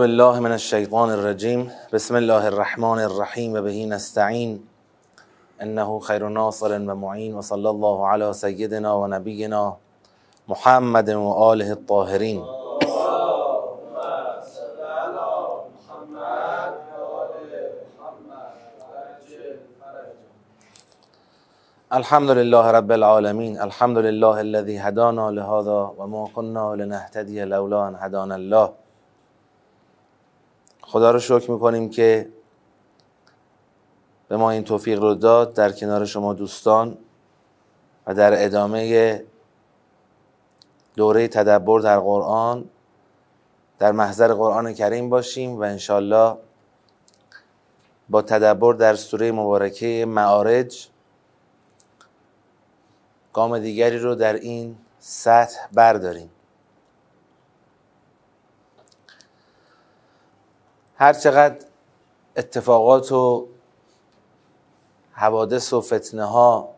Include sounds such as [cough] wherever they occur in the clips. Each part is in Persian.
بالله من الشيطان الرجيم. بسم الله الرحمن الرحيم. وبه نستعين. إنه خير ناصر ومعين. وصلى الله على سيدنا ونبينا محمد وآله الطاهرين. الحمد لله رب العالمين. الحمد لله الذي هدانا لهذا وما كنا لنهتدي لولا أن هدانا الله. خدا رو شکر می‌کنیم که به ما این توفیق رو داد در کنار شما دوستان و در ادامه دوره تدبر در قرآن در محضر قرآن کریم باشیم و انشالله با تدبر در سوره مبارکه معارج گام دیگری رو در این سطح برداریم. هر چقدر اتفاقات و حوادث و فتنه ها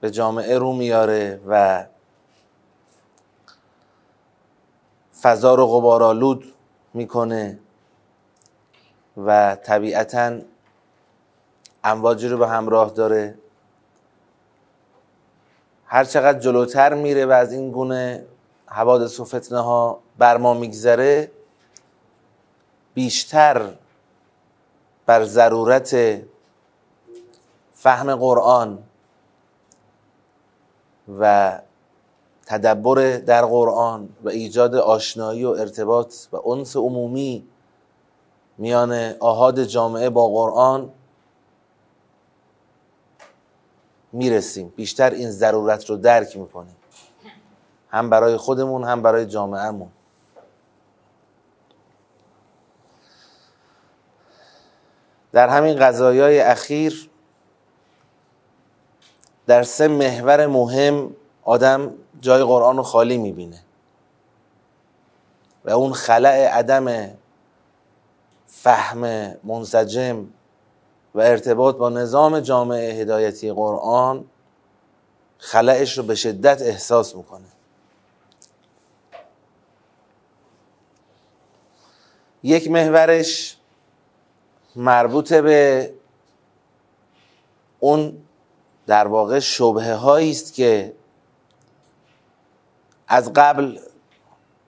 به جامعه رو میاره و فضا رو غبارآلود می‌کنه و طبیعتا امواجی رو به همراه داره. هر چقدر جلوتر میره و از این گونه حوادث و فتنه ها بر ما میگذره بیشتر بر ضرورت فهم قرآن و تدبر در قرآن و ایجاد آشنایی و ارتباط و انس عمومی میان آهاد جامعه با قرآن می‌رسیم. بیشتر این ضرورت رو درک می‌کنیم. هم برای خودمون هم برای جامعهمون. در همین قضایای اخیر در سه محور مهم آدم جای قرآن رو خالی می‌بینه. و اون خلع عدم فهم منسجم و ارتباط با نظام جامعه هدایتی قرآن خلعش رو به شدت احساس می‌کنه. یک محورش مربوط به اون در واقع شبهه هایی است که از قبل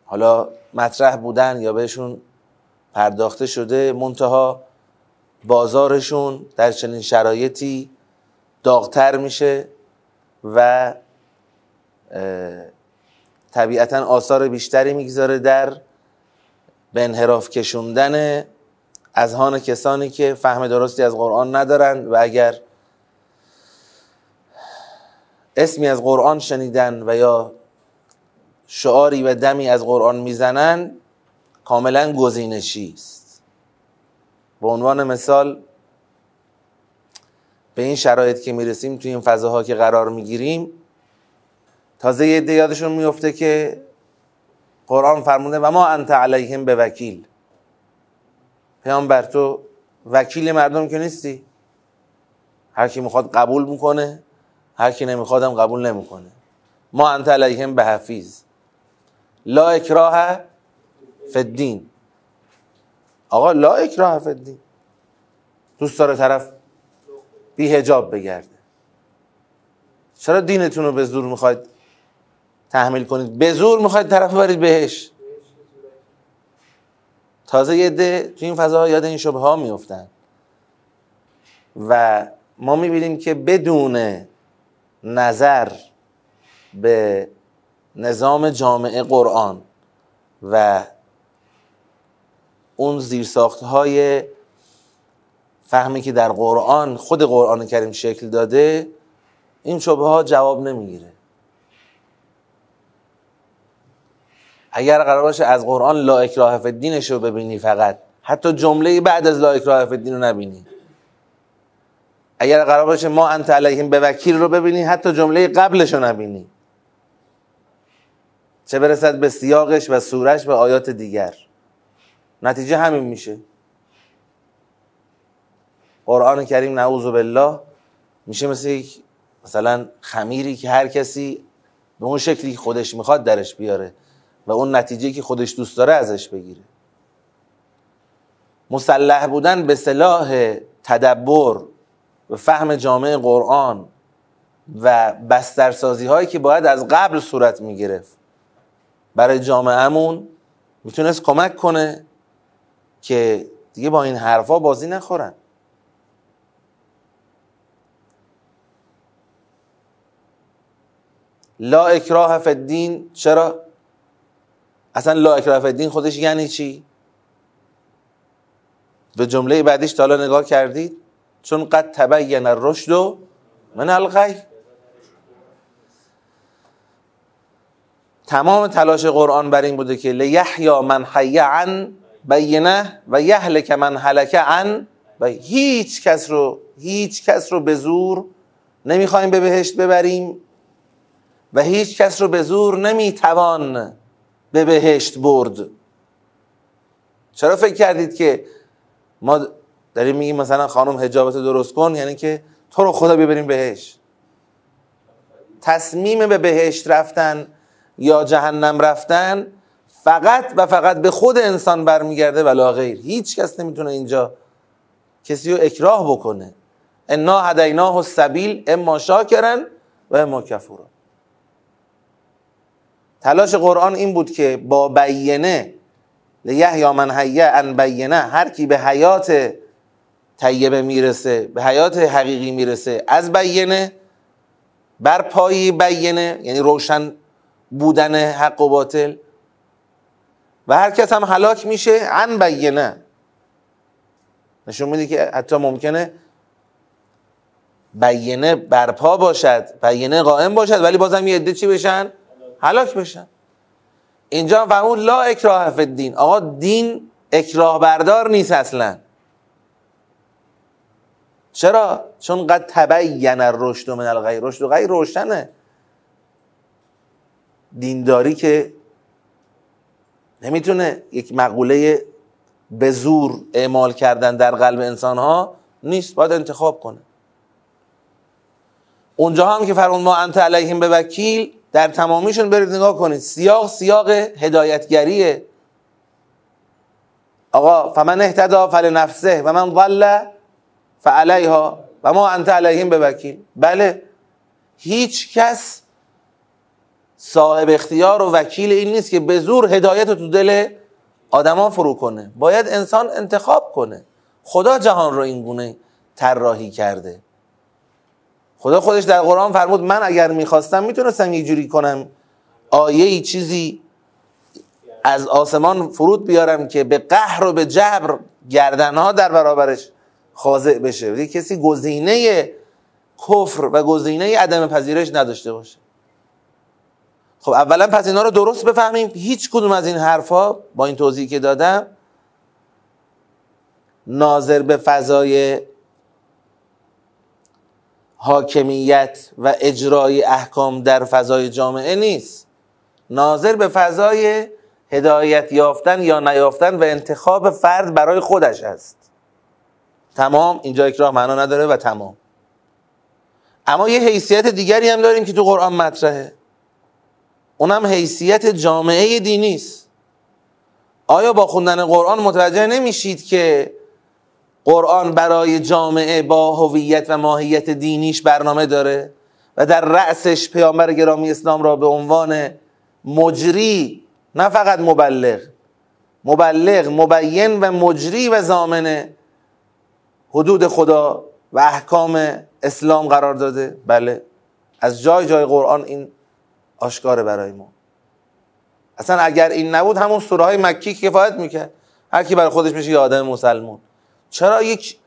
حالا مطرح بودن یا بهشون پرداخته شده منتها بازارشون در چنین شرایطی داغتر میشه و طبیعتا آثار بیشتری می‌گذاره در به انحراف کشوندن اذهان کسانی که فهم درستی از قرآن ندارند و اگر اسمی از قرآن شنیدن و یا شعاری و دمی از قرآن می‌زنن کاملا گزینشی است. به عنوان مثال به این شرایط که می‌رسیم توی این فضاها که قرار می‌گیریم تازه یه یادشون میفته که قرآن فرموده و ما انت علیهم به وکیل پیامبر تو وکیل مردم که نیستی؟ هر کی می‌خواد قبول می‌کنه هر کی نمیخوادم قبول نمی‌کنه. ما انت علیهم به حفیظ. لا اکراه فدین آقا لا اکراه فدین دوست داره طرف بی هجاب بگرده. چرا دینتون رو به زور می‌خواید تحمیل کنید؟ به زور می‌خواید طرف برید بهش. تازه یه ده تو این فضاها یاد این شبه ها میفتن و ما می‌بینیم که بدون نظر به نظام جامعه قرآن و اون زیرساخت های فهمی که در قرآن خود قرآن کریم شکل داده این شبه ها جواب نمی‌گیره. اگر قرار باشه از قرآن لا اکراه فی الدینش رو ببینی فقط حتی جمله بعد از لا اکراه فی الدین رو نبینی. اگر قرار باشه ما انت علیهم به وکیل رو ببینی حتی جمله قبلش رو نبینی. چه برسد به سیاقش و سورش و آیات دیگر. نتیجه همین میشه. قرآن کریم نعوذ بالله میشه مثل یک مثلا خمیری که هر کسی به اون شکلی خودش می‌خواد درش بیاره. و اون نتیجه که خودش دوست داره ازش بگیره. مسلح بودن به صلاح تدبر و فهم جامعه قرآن و بسترسازی هایی که باید از قبل صورت می گرفت برای جامعهمون می‌تونست کمک کنه که دیگه با این حرفا بازی نخورن. لا اکراه فی الدین. چرا؟ اصلا لا اکراه الدین خودش یعنی چی؟ به جمله بعدیش تا نگاه کردید چون قد تبین الرشد من الغی. تمام تلاش قرآن بر این بوده که لیحیا من حی عن بینه و یهلک من هلک عن و هیچ کس رو هیچ کس رو به زور نمی‌خوایم به بهشت ببریم و هیچ کس رو به زور نمی‌توان به بهشت برد. چرا فکر کردید که ما داریم میگیم مثلا خانم حجابت درست کن یعنی که تو رو خدا ببریم بهشت؟ تصمیم به بهشت رفتن یا جهنم رفتن فقط و فقط به خود انسان برمیگرده ولا غیر هیچ کس نمی‌تونه اینجا کسی رو اکراه بکنه. انا هدیناه السبیل اما شاکرن و اما کفورا تلاش قرآن این بود که با بیینه یا من حیه ان بینه هر کی به حیات طیبه می‌رسه به حیات حقیقی می‌رسه از بیینه بر پایی بیینه یعنی روشن بودن حق و باطل. و هر کس هم هلاک میشه عن بیینه نشون میده که حتی ممکنه بیینه برپا باشد بیینه قائم باشد ولی بازم یه عده چی بشن؟ هلاک بشن. اینجا فرمود لا اکراه فی الدین. آقا دین اکراه بردار نیست اصلا. چرا؟ چون قد تبین الرشد من الغی رشد و غیر روشنه. دینداری که نمی‌تونه یک مقوله به زور اعمال کردن در قلب انسان ها نیست. باید انتخاب کنه. اونجا هم که فرمون ما انت علیهم به وکیل در تمامیشون برید نگاه کنید. سیاق سیاق هدایتگریه. آقا فمن اهتدا فل نفسه و من ضل فعلیها و ما انت علیهم به وکیل بله. هیچ کس صاحب اختیار و وکیل این نیست که به زور هدایت تو دل آدما فرو کنه. باید انسان انتخاب کنه. خدا جهان رو این گونه طراحی کرده. خدا خودش در قرآن فرمود من اگر می‌خواستم می‌تونستم یک جوری کنم آیه ای چیزی از آسمان فرود بیارم که به قهر و به جبر گردنها در برابرش خاضع بشه. کسی گزینه کفر و گزینه عدم پذیرش نداشته باشه. خب اولا پس اینا رو درست بفهمیم. هیچ کدوم از این حرفا با این توضیحی که دادم ناظر به فضای حاکمیت و اجرای احکام در فضای جامعه نیست. ناظر به فضای هدایت یافتن یا نیافتن و انتخاب فرد برای خودش است. تمام. اینجا اکراه معنا نداره و تمام. اما یه حیثیت دیگری هم داریم که تو قرآن مطرحه. اونم حیثیت جامعه دینی است. آیا با خوندن قرآن متوجه نمیشید که قرآن برای جامعه با هویت و ماهیت دینیش برنامه داره و در رأسش پیامبر گرامی اسلام را به عنوان مجری نه فقط مبلغ مبلغ مبین و مجری و زامن حدود خدا و احکام اسلام قرار داده. بله از جای جای قرآن این آشکاره برای ما. اصلا اگر این نبود همون سوره های مکی کفایت می‌کرد. هر کی برای خودش میشه یه آدم مسلمون چرا یک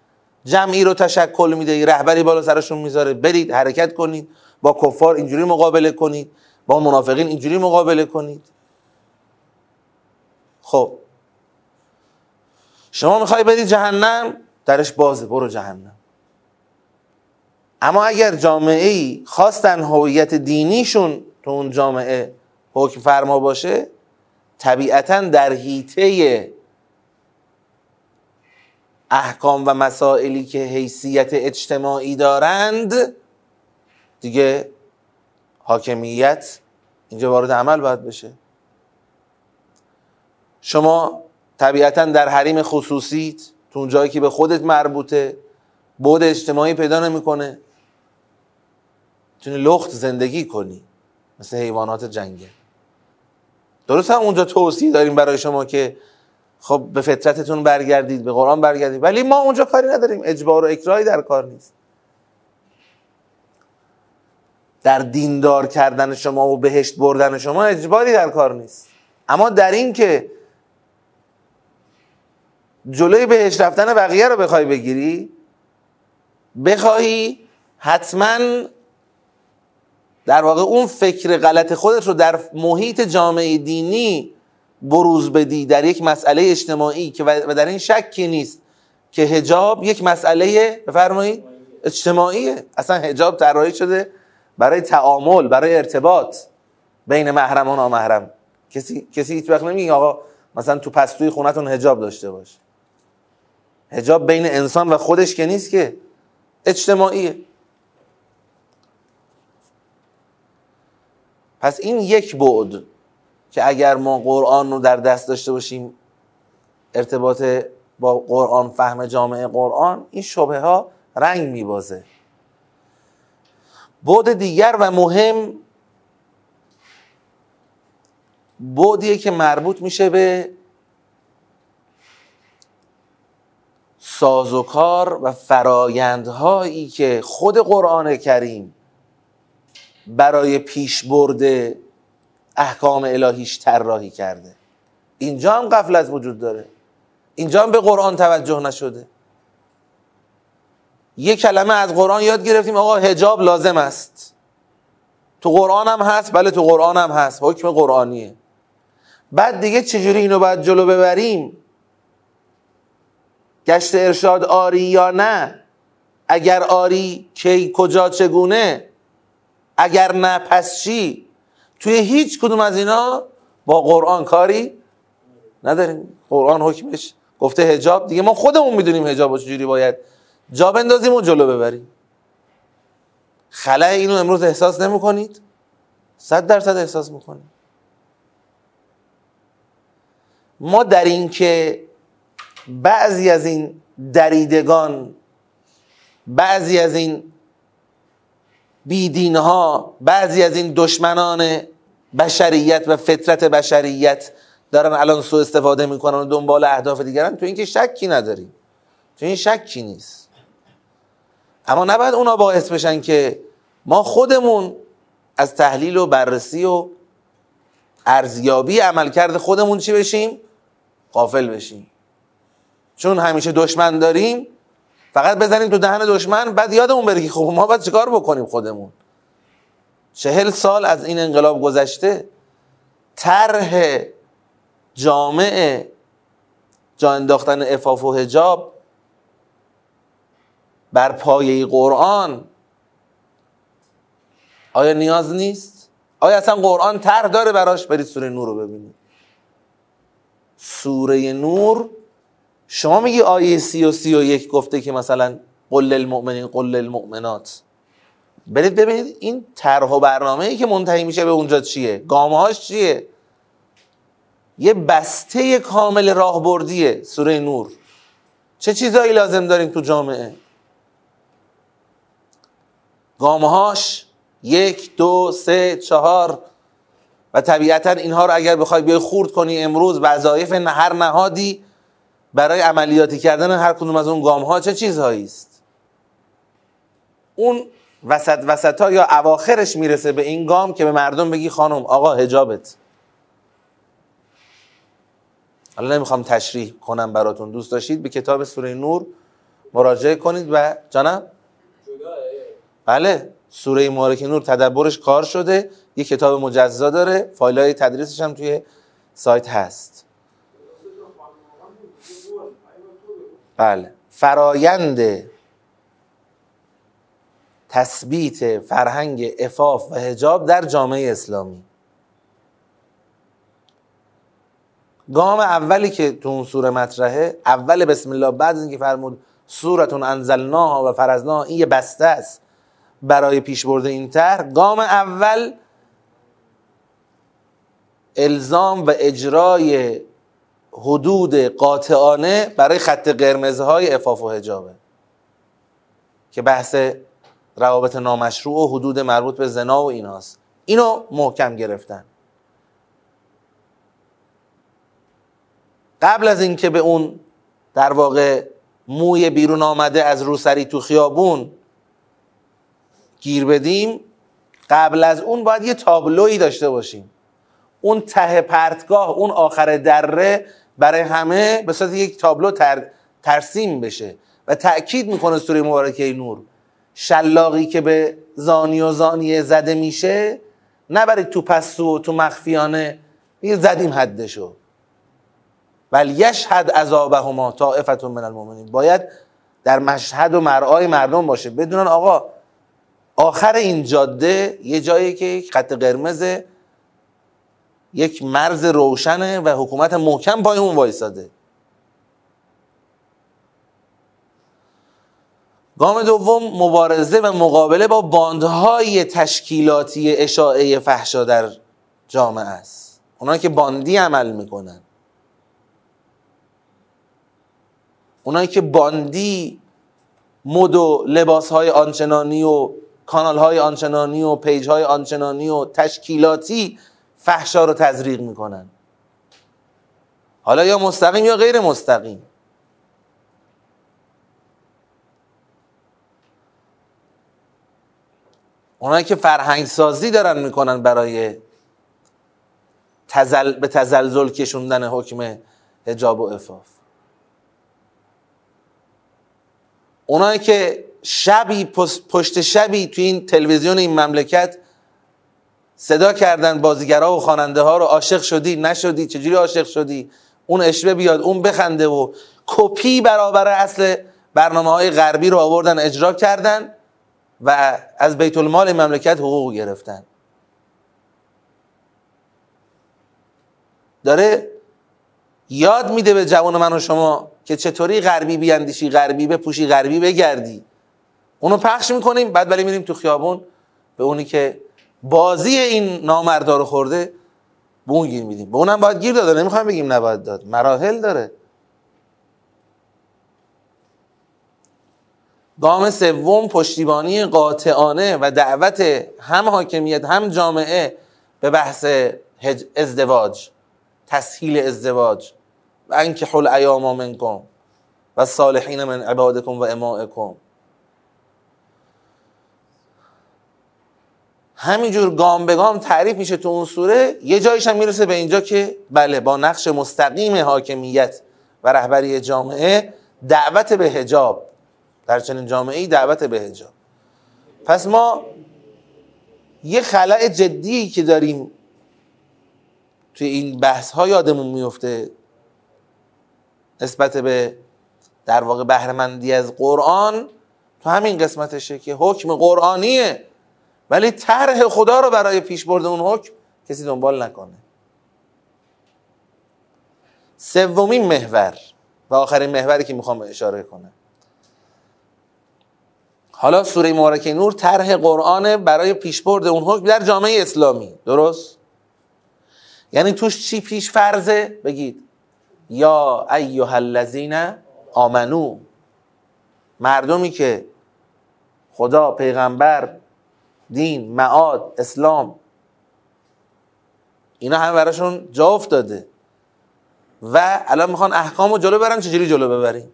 جمعی رو تشکل میده رهبری بالا سرشون می‌ذاره. برید حرکت کنید. با کفار اینجوری مقابله کنید. با منافقین اینجوری مقابله کنید. خب. شما می‌خوای برید جهنم؟ درش بازه. برو جهنم. اما اگر جامعه ای خواستن هویت دینیشون تو اون جامعه حکم فرما باشه طبیعتا در حیطه احکام و مسائلی که حیثیت اجتماعی دارند دیگه حاکمیت اینجا وارد عمل باید بشه. شما طبیعتا در حریم خصوصیت تو اون جایی که به خودت مربوطه بود اجتماعی پیدا نمی‌کنه. می‌تونی لخت زندگی کنی مثل حیوانات جنگل درست هم اونجا توصیه داریم برای شما که خب به فطرتتون برگردید به قرآن برگردید. ولی ما اونجا کاری نداریم. اجبار و اکراهی در کار نیست. در دیندار کردن شما و بهشت بردن شما اجباری در کار نیست. اما در این که جلوی بهشت رفتن بقیه رو بخوای بگیری بخواهی حتما در واقع اون فکر غلط خودت رو در محیط جامعه دینی بروز بدی در یک مسئله اجتماعی که و در این شکی نیست که هجاب یک مسئله بفرمایید اجتماعیه. اصلا هجاب طراحی شده برای تعامل برای ارتباط بین محرم و نامحرم. کسی کسی هیچ وقت نمیگه آقا مثلا تو پستوی خونتون هجاب داشته باش. هجاب بین انسان و خودش که نیست که. اجتماعیه. پس این یک بعد. که اگر ما قرآن رو در دست داشته باشیم ارتباط با قرآن فهم جامعه قرآن این شبه ها رنگ میبازه. بعد دیگر و مهم بعدیه که مربوط میشه به سازوکار و فرایندهایی که خود قرآن کریم برای پیش برده احکام الهیش طراحی کرده. اینجا هم قفلت وجود داره. اینجا هم به قرآن توجه نشده. یه کلمه از قرآن یاد گرفتیم آقا هجاب لازم است. تو قرآن هم هست بله تو قرآن هم هست. حکم قرآنیه. بعد دیگه چجوری اینو باید جلو ببریم؟ گشت ارشاد آری یا نه؟ اگر آری کی کجا چگونه؟ اگر نه پس چی؟ توی هیچ کدوم از اینا با قرآن کاری نداریم. قرآن حکمش گفته هجاب دیگه ما خودمون می‌دونیم هجاب چجوری باید جا بندازیم و جلو ببریم. خلع اینو امروز احساس نمی‌کنید؟ صد درصد احساس می‌کنید ما در این که بعضی از این دریدگان بعضی از این بیدین ها بعضی از این دشمنان بشریت و فطرت بشریت دارن الان سو استفاده می‌کنن و دنبال اهداف دیگرن تو اینکه شکی نداریم تو این شکی نیست. اما نباید اونا باعث بشن که ما خودمون از تحلیل و بررسی و ارزیابی عملکرد خودمون چی بشیم؟ قافل بشیم. چون همیشه دشمن داریم فقط بزنیم تو دهن دشمن بعد یادمون بره که خب ما باید چیکار بکنیم خودمون. چهل سال از این انقلاب گذشته طرح جامع جا انداختن افاف و هجاب بر پایه قرآن. آیا نیاز نیست؟ آیا اصلا قرآن طرح داره براش؟ برید سوره نور رو ببینید. سوره نور شما میگی آیه سی و سی و یک گفته که مثلا قل للمؤمنین قل للمؤمنات برید ببینید این طرح و برنامه ای که منتهی میشه به اونجا چیه؟ گامهاش چیه؟ یه بسته کامل راهبردیه سوره نور. چه چیزایی لازم داریم تو جامعه؟ گامهاش یک دو سه چهار. و طبیعتا اینها رو اگر بخوای بیای خورد کنی امروز وظایف هر نهادی برای عملیاتی کردن هر کدوم از اون گام ها چه چیزهایی است؟ اون وسط وسط ها یا اواخرش می‌رسه به این گام که به مردم بگی خانم آقا هجابت حالا نمی‌خوام تشریح کنم براتون. دوست داشتید به کتاب سوره نور مراجعه کنید و جانم؟ بله سوره مبارک نور تدبرش کار شده یه کتاب مجزا داره فایل های تدریسش هم توی سایت هست. بله. فرایند تثبیت فرهنگ افاف و هجاب در جامعه اسلامی. گام اولی که تو اون سوره مطرحه اول بسم الله بعد اینکه فرمود سورتون انزلناها و فرزناها این یه بسته است برای پیش برده این طرح. گام اول الزام و اجرای حدود قاطعانه برای خط قرمزهای افاف و هجابه که بحث روابط نامشروع و حدود مربوط به زنا و ایناست. اینو محکم گرفتن. قبل از اینکه به اون در واقع موی بیرون آمده از روسری تو خیابون گیر بدیم قبل از اون باید یه تابلویی داشته باشیم. اون ته پرتگاه اون آخر دره برای همه به صورت یک تابلو تر، ترسیم بشه و تأکید می‌کنه سوره مبارکه نور. شلاقی که به زانی و زانیه زده میشه نه برای تو پستو و تو مخفیانه میگه زدیم حدشو. ولی یشهد عذابهما طائفه من المؤمنین. باید در مشهد و مرعای مردم باشه. بدونن آقا آخر این جاده یه جایی که خط قرمز یک مرز روشنه و حکومت محکم پای اون وایساده. گام دوم مبارزه و مقابله با باندهای تشکیلاتی اشاعه فحشا در جامعه است. اونایی که باندی عمل می‌کنن. اونایی که باندی مد و لباس های آنچنانی و کانال های آنچنانی و پیج های آنچنانی و تشکیلاتی فحشا رو تزریق می‌کنن. حالا یا مستقیم یا غیر مستقیم. اونایی که فرهنگ سازی دارن می‌کنن برای تزل... به تزلزل کشوندن حکم هجاب و افاف اونایی که شبی پشت شبی توی این تلویزیون این مملکت صدا کردن بازیگرها و خواننده ها رو عاشق شدی نشدی چجوری عاشق شدی؟ اون اشوه بیاد اون بخنده و کپی برابر اصل برنامه های غربی رو آوردن اجرا کردن و از بیت المال مملکت حقوق گرفتن. داره یاد میده به جوان من و شما که چطوری غربی بیاندیشی غربی بپوشی غربی بگردی. اونو پخش می‌کنیم بعد ولی میریم تو خیابون به اونی که بازی این نامردا رو خورده به اون گیر میدیم. به اونم باید گیر داده نمی‌خوام بگیم نباید داد. مراحل داره. گام سوم پشتیبانی قاطعانه و دعوت هم حاکمیت هم جامعه به بحث ازدواج تسهیل ازدواج. و انکه حل ایام منکم و صالحین من عبادکم و امائکم. همینجور گام به گام تعریف میشه تو اون سوره یه جایش هم می‌رسه به اینجا که بله با نقش مستقیم حاکمیت و رهبری جامعه دعوت به هجاب در چنین جامعه ای دعوت به هجاب پس ما یه خلع جدی که داریم توی این بحث ها یادمون میفته نسبت به در واقع بهرهمندی از قرآن تو همین قسمتشه که حکم قرآنیه. ولی طرح خدا رو برای پیش برده اون حکم کسی دنبال نکنه. سومین محور و آخرین محوری که می‌خوام اشاره کنم. حالا سوره مبارکه نور طرح قرآن برای پیشبرد اون حکم در جامعه اسلامی. درست؟ یعنی توش چی پیش فرضه؟ بگید. یا ایها الذین آمنو. مردمی که خدا پیغمبر دین معاد اسلام. اینا همه براشون جا افتاده. و الان می‌خوان احکام رو جلو برن چجوری جلو ببریم؟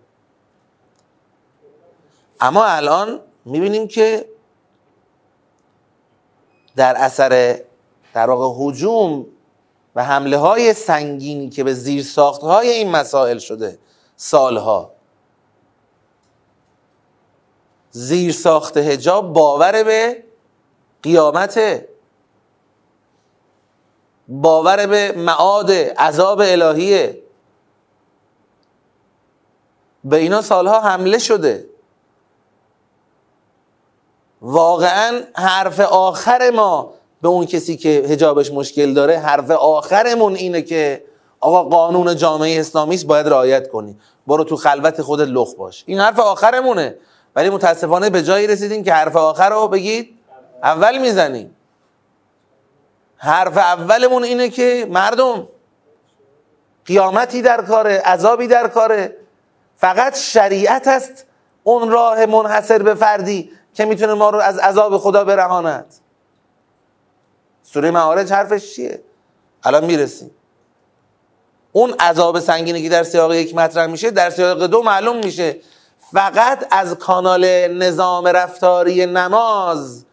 اما الان می‌بینیم که در اثر در واقع حجوم و حمله های سنگینی که به زیر ساخت های این مسائل شده سالها زیر ساخت هجاب باور به قیامته باور به معاد عذاب الهیه. به اینا سالها حمله شده. واقعا حرف آخر ما به اون کسی که هجابش مشکل داره حرف آخرمون اینه که آقا قانون جامعه اسلامی است باید رعایت کنی. برو تو خلوت خودت لخ باش. این حرف آخرمونه. ولی متاسفانه به جایی رسیدیم که حرف آخر رو بگید. اول می‌زنیم. حرف اولمون اینه که مردم قیامتی در کاره عذابی در کاره. فقط شریعت است اون راه منحصر به فردی که می‌تونه ما رو از عذاب خدا برهاند. سوره معارج حرفش چیه؟ الان می‌رسیم. اون عذاب سنگینی که در سیاق یک مطرح میشه در سیاق دو معلوم میشه. فقط از کانال نظام رفتاری نماز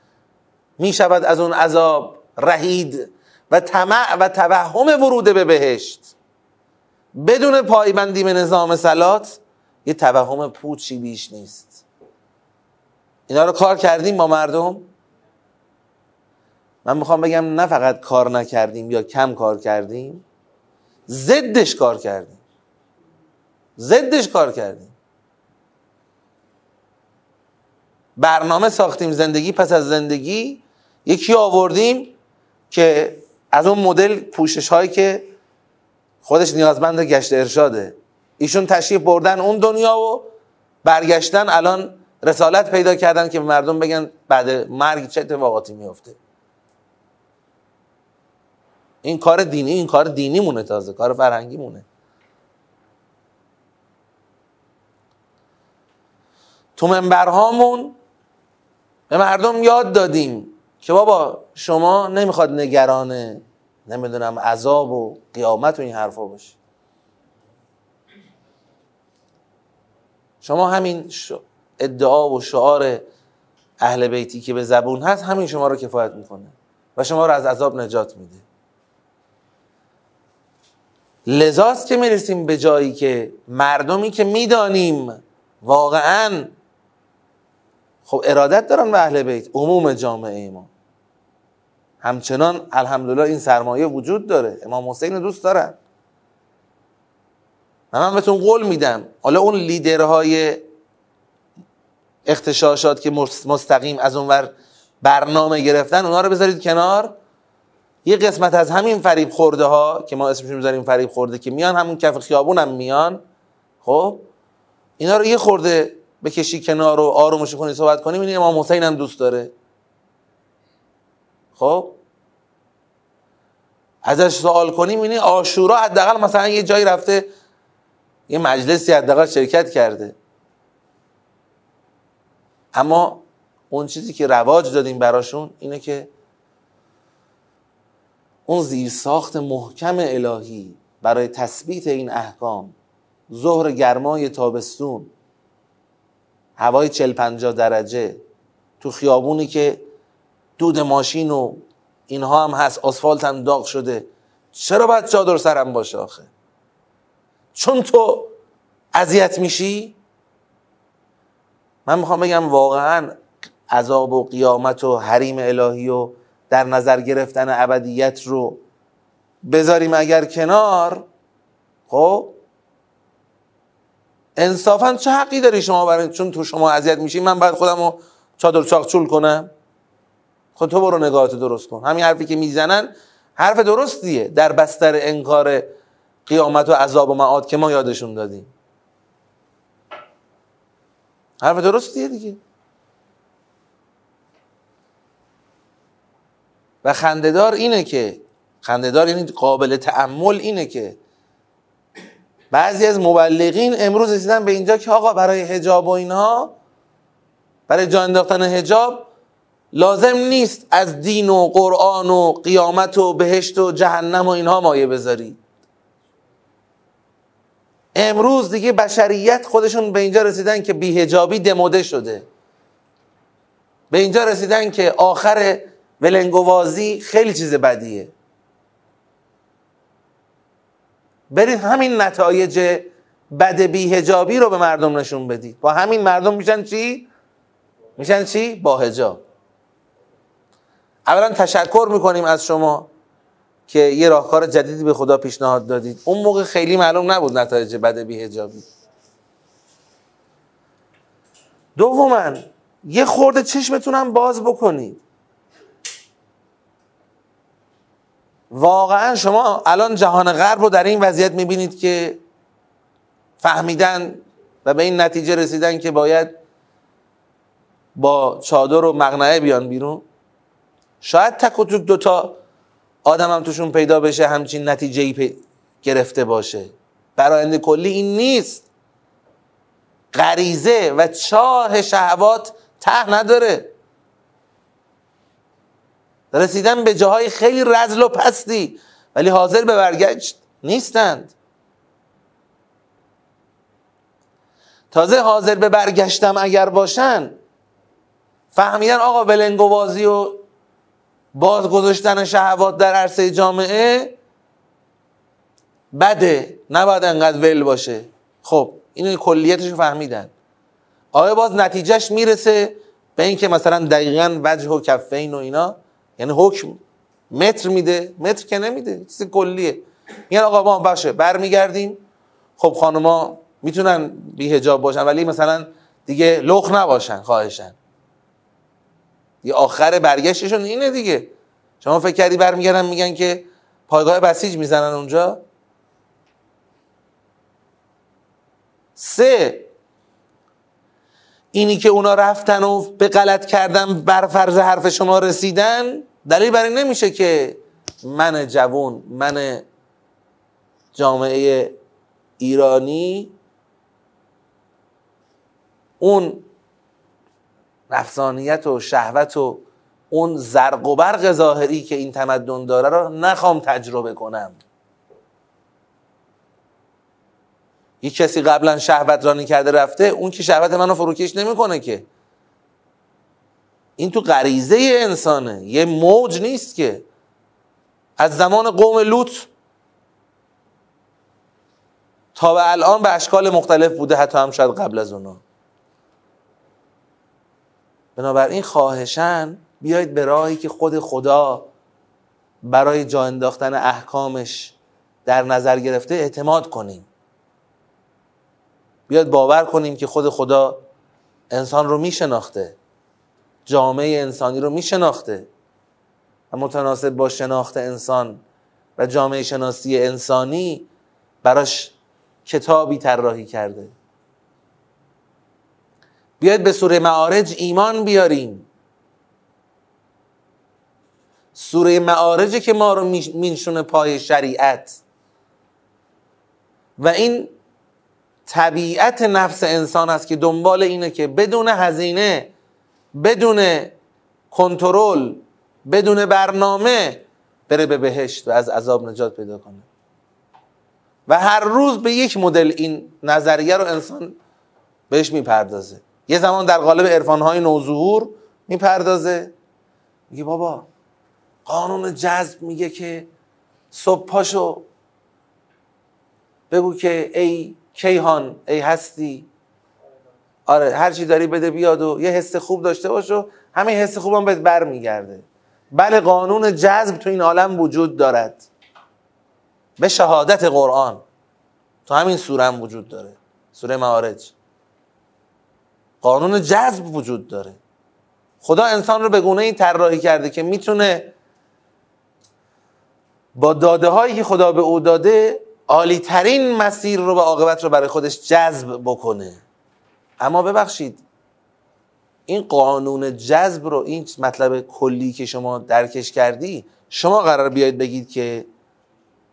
می‌شود از اون عذاب رهید و طمع و توهم ورود به بهشت. بدون پایبندی به نظام سلات یه توهم پوچی بیش نیست. اینا رو کار کردیم با مردم. من می‌خوام بگم نه فقط کار نکردیم یا کم کار کردیم زدش کار کردیم. زدش کار کردیم. برنامه ساختیم زندگی پس از زندگی. یکی آوردیم که از اون مدل پوشش هایی که خودش نیازمند گشت ارشاده. ایشون تشریف بردن اون دنیا و برگشتن الان رسالت پیدا کردن که مردم بگن بعد مرگ چه اتفاقاتی میفته این کار دینی این کار دینی مونه تازه کار فرهنگی مونه تو منبرهامون به مردم یاد دادیم که بابا شما نمی‌خواد نگران نمی‌دونم عذاب و قیامت و این حرفا باشی. شما همین ادعا و شعار اهل بیتی که به زبون هست همین شما رو کفایت می‌کنه و شما رو از عذاب نجات میده. لذاست که می‌رسیم به جایی که مردمی که می‌دانیم واقعا خب ارادت دارن به اهل بیت عموم جامعه ما همچنان الحمدلله این سرمایه وجود داره. امام حسین دوست دارن. من بهتون قول میدم. حالا اون لیدرهای اختشاشات که مستقیم از اونور برنامه گرفتن اونا رو بذارید کنار. یه قسمت از همین فریب خورده ها که ما اسمش می‌ذاریم فریب خورده که میان همون کف خیابون هم میان. خب؟ اینا رو یه خورده بکشی کنار و آرومش کنی صحبت کنی این امام حسین هم دوست داره. خب؟ ازش سوال کنی می‌بینی آشورا حداقل مثلا یه جایی رفته یه مجلسی حداقل شرکت کرده. اما اون چیزی که رواج دادیم براشون اینه که اون زیرساخت محکم الهی برای تثبیت این احکام ظهر گرمای تابستون هوای چل پنجا درجه تو خیابونی که دود ماشین و اینها هم هست آسفالت هم داغ شده. چرا باید چادر سرم باشه آخه؟ چون تو اذیت میشی؟ من می‌خوام بگم واقعا عذاب و قیامت و حریم الهی و در نظر گرفتن ابدیت رو بذاریم اگر کنار. خب؟ انصافا چه حقی داری شما برای چون تو شما اذیت میشی؟ من باید خودم رو چادر چاقچول کنم. خود تو برو نگاهت درست کن. همین حرفی که می‌زنن حرف درستیه. در بستر انکار قیامت و عذاب و معاد که ما یادشون دادیم. حرف درستیه دیگه. و خندهدار اینه که خندهدار یعنی قابل تعمل اینه که بعضی از مبلغین امروز رسیدن به اینجا که آقا برای هجاب و اینها برای جا انداختن هجاب لازم نیست از دین و قرآن و قیامت و بهشت و جهنم و اینها مایه بذاری امروز دیگه بشریت خودشون به اینجا رسیدن که بیهجابی دموده شده. به اینجا رسیدن که آخر ولنگوازی خیلی چیز بدیه. برید همین نتایج بد بیهجابی رو به مردم نشون بدید. با همین مردم میشن چی؟ میشن چی؟ با هجاب اولا تشکر می‌کنیم از شما که یه راهکار جدیدی به خدا پیشنهاد دادید. اون موقع خیلی معلوم نبود نتایج بد بیهجابی دوما یه خورده چشمتونم باز بکنید. واقعا شما الان جهان غرب رو در این وضعیت می‌بینید که فهمیدن و به این نتیجه رسیدن که باید با چادر و مغنعه بیان بیرون. شاید تک و توک دوتا آدم هم توشون پیدا بشه همچین نتیجه گرفته باشه. برآینده کلی این نیست. غریزه و چاه شهوات ته نداره. رسیدن به جاهای خیلی رزل و پستی ولی حاضر به برگشت نیستند. تازه حاضر به برگشتم اگر باشن فهمیدن آقا ولنگوازی و باز گذاشتن شهوات در عرصه جامعه بده نباید انقدر ول باشه. خب اینو کلیتش رو فهمیدن. آیا باز نتیجهش می‌رسه به اینکه مثلا دقیقا وجه و کفین و اینا؟ یعنی حکم متر میده متر که نمیده چیز کلیه. میگن آقا ما باشه برمیگردیم. خب خانما می‌تونن بی هجاب باشن ولی مثلا دیگه لخ نباشن خواهشن. یه آخر برگشتشون اینه دیگه. شما فکر کردی برمیگردن میگن که پایگاه بسیج می‌زنن اونجا؟ سه اینی که اونا رفتن و به غلط کردن بر فرض حرف شما رسیدن دلیل برای نمیشه که من جوون من جامعه ایرانی اون نفسانیت و شهوت و اون زرق و برق ظاهری که این تمدن داره رو نخوام تجربه کنم. یک کسی قبلا شهوت رانی کرده رفته اون که شهوت منو فروکش نمی‌کنه که. این تو غریزه انسانه یه موج نیست که. از زمان قوم لوط تا به الان به اشکال مختلف بوده حتی هم شاید قبل از اونا. بنابراین خواهشن بیایید به راهی که خود خدا برای جا انداختن احکامش در نظر گرفته اعتماد کنیم. بیاید باور کنیم که خود خدا انسان رو میشناخته. جامعه انسانی رو میشناخته. و متناسب با شناخت انسان و جامعه شناسی انسانی براش کتابی طراحی کرده. بیاید به سوره معارج ایمان بیاریم. سوره معارجه که ما رو مینشونه پای شریعت. و این طبیعت نفس انسان است که دنبال اینه که بدون هزینه بدون کنترل بدون برنامه بره به بهشت و از عذاب نجات پیدا کنه. و هر روز به یک مدل این نظریه رو انسان بهش می‌پردازه. یه زمان در قالب عرفانهای نوظهور می‌پردازه. میگه بابا قانون جذب میگه که صبح پاشو بگو که ای کیهان ای هستی. آره هر چی داری بده بیاد و یه حس خوب داشته باش و همه حس خوبم بهت برمیگرده. بله قانون جذب تو این عالم وجود دارد. به شهادت قرآن. تو همین سوره هم وجود داره. سوره معارج. قانون جذب وجود داره. خدا انسان رو به گونه این طراحی کرده که می‌تونه با داده هایی که خدا به او داده عالی ترین مسیر رو و عاقبت رو برای خودش جذب بکنه. اما ببخشید این قانون جذب رو این مطلب کلی که شما درکش کردی شما قرار بیاید بگید که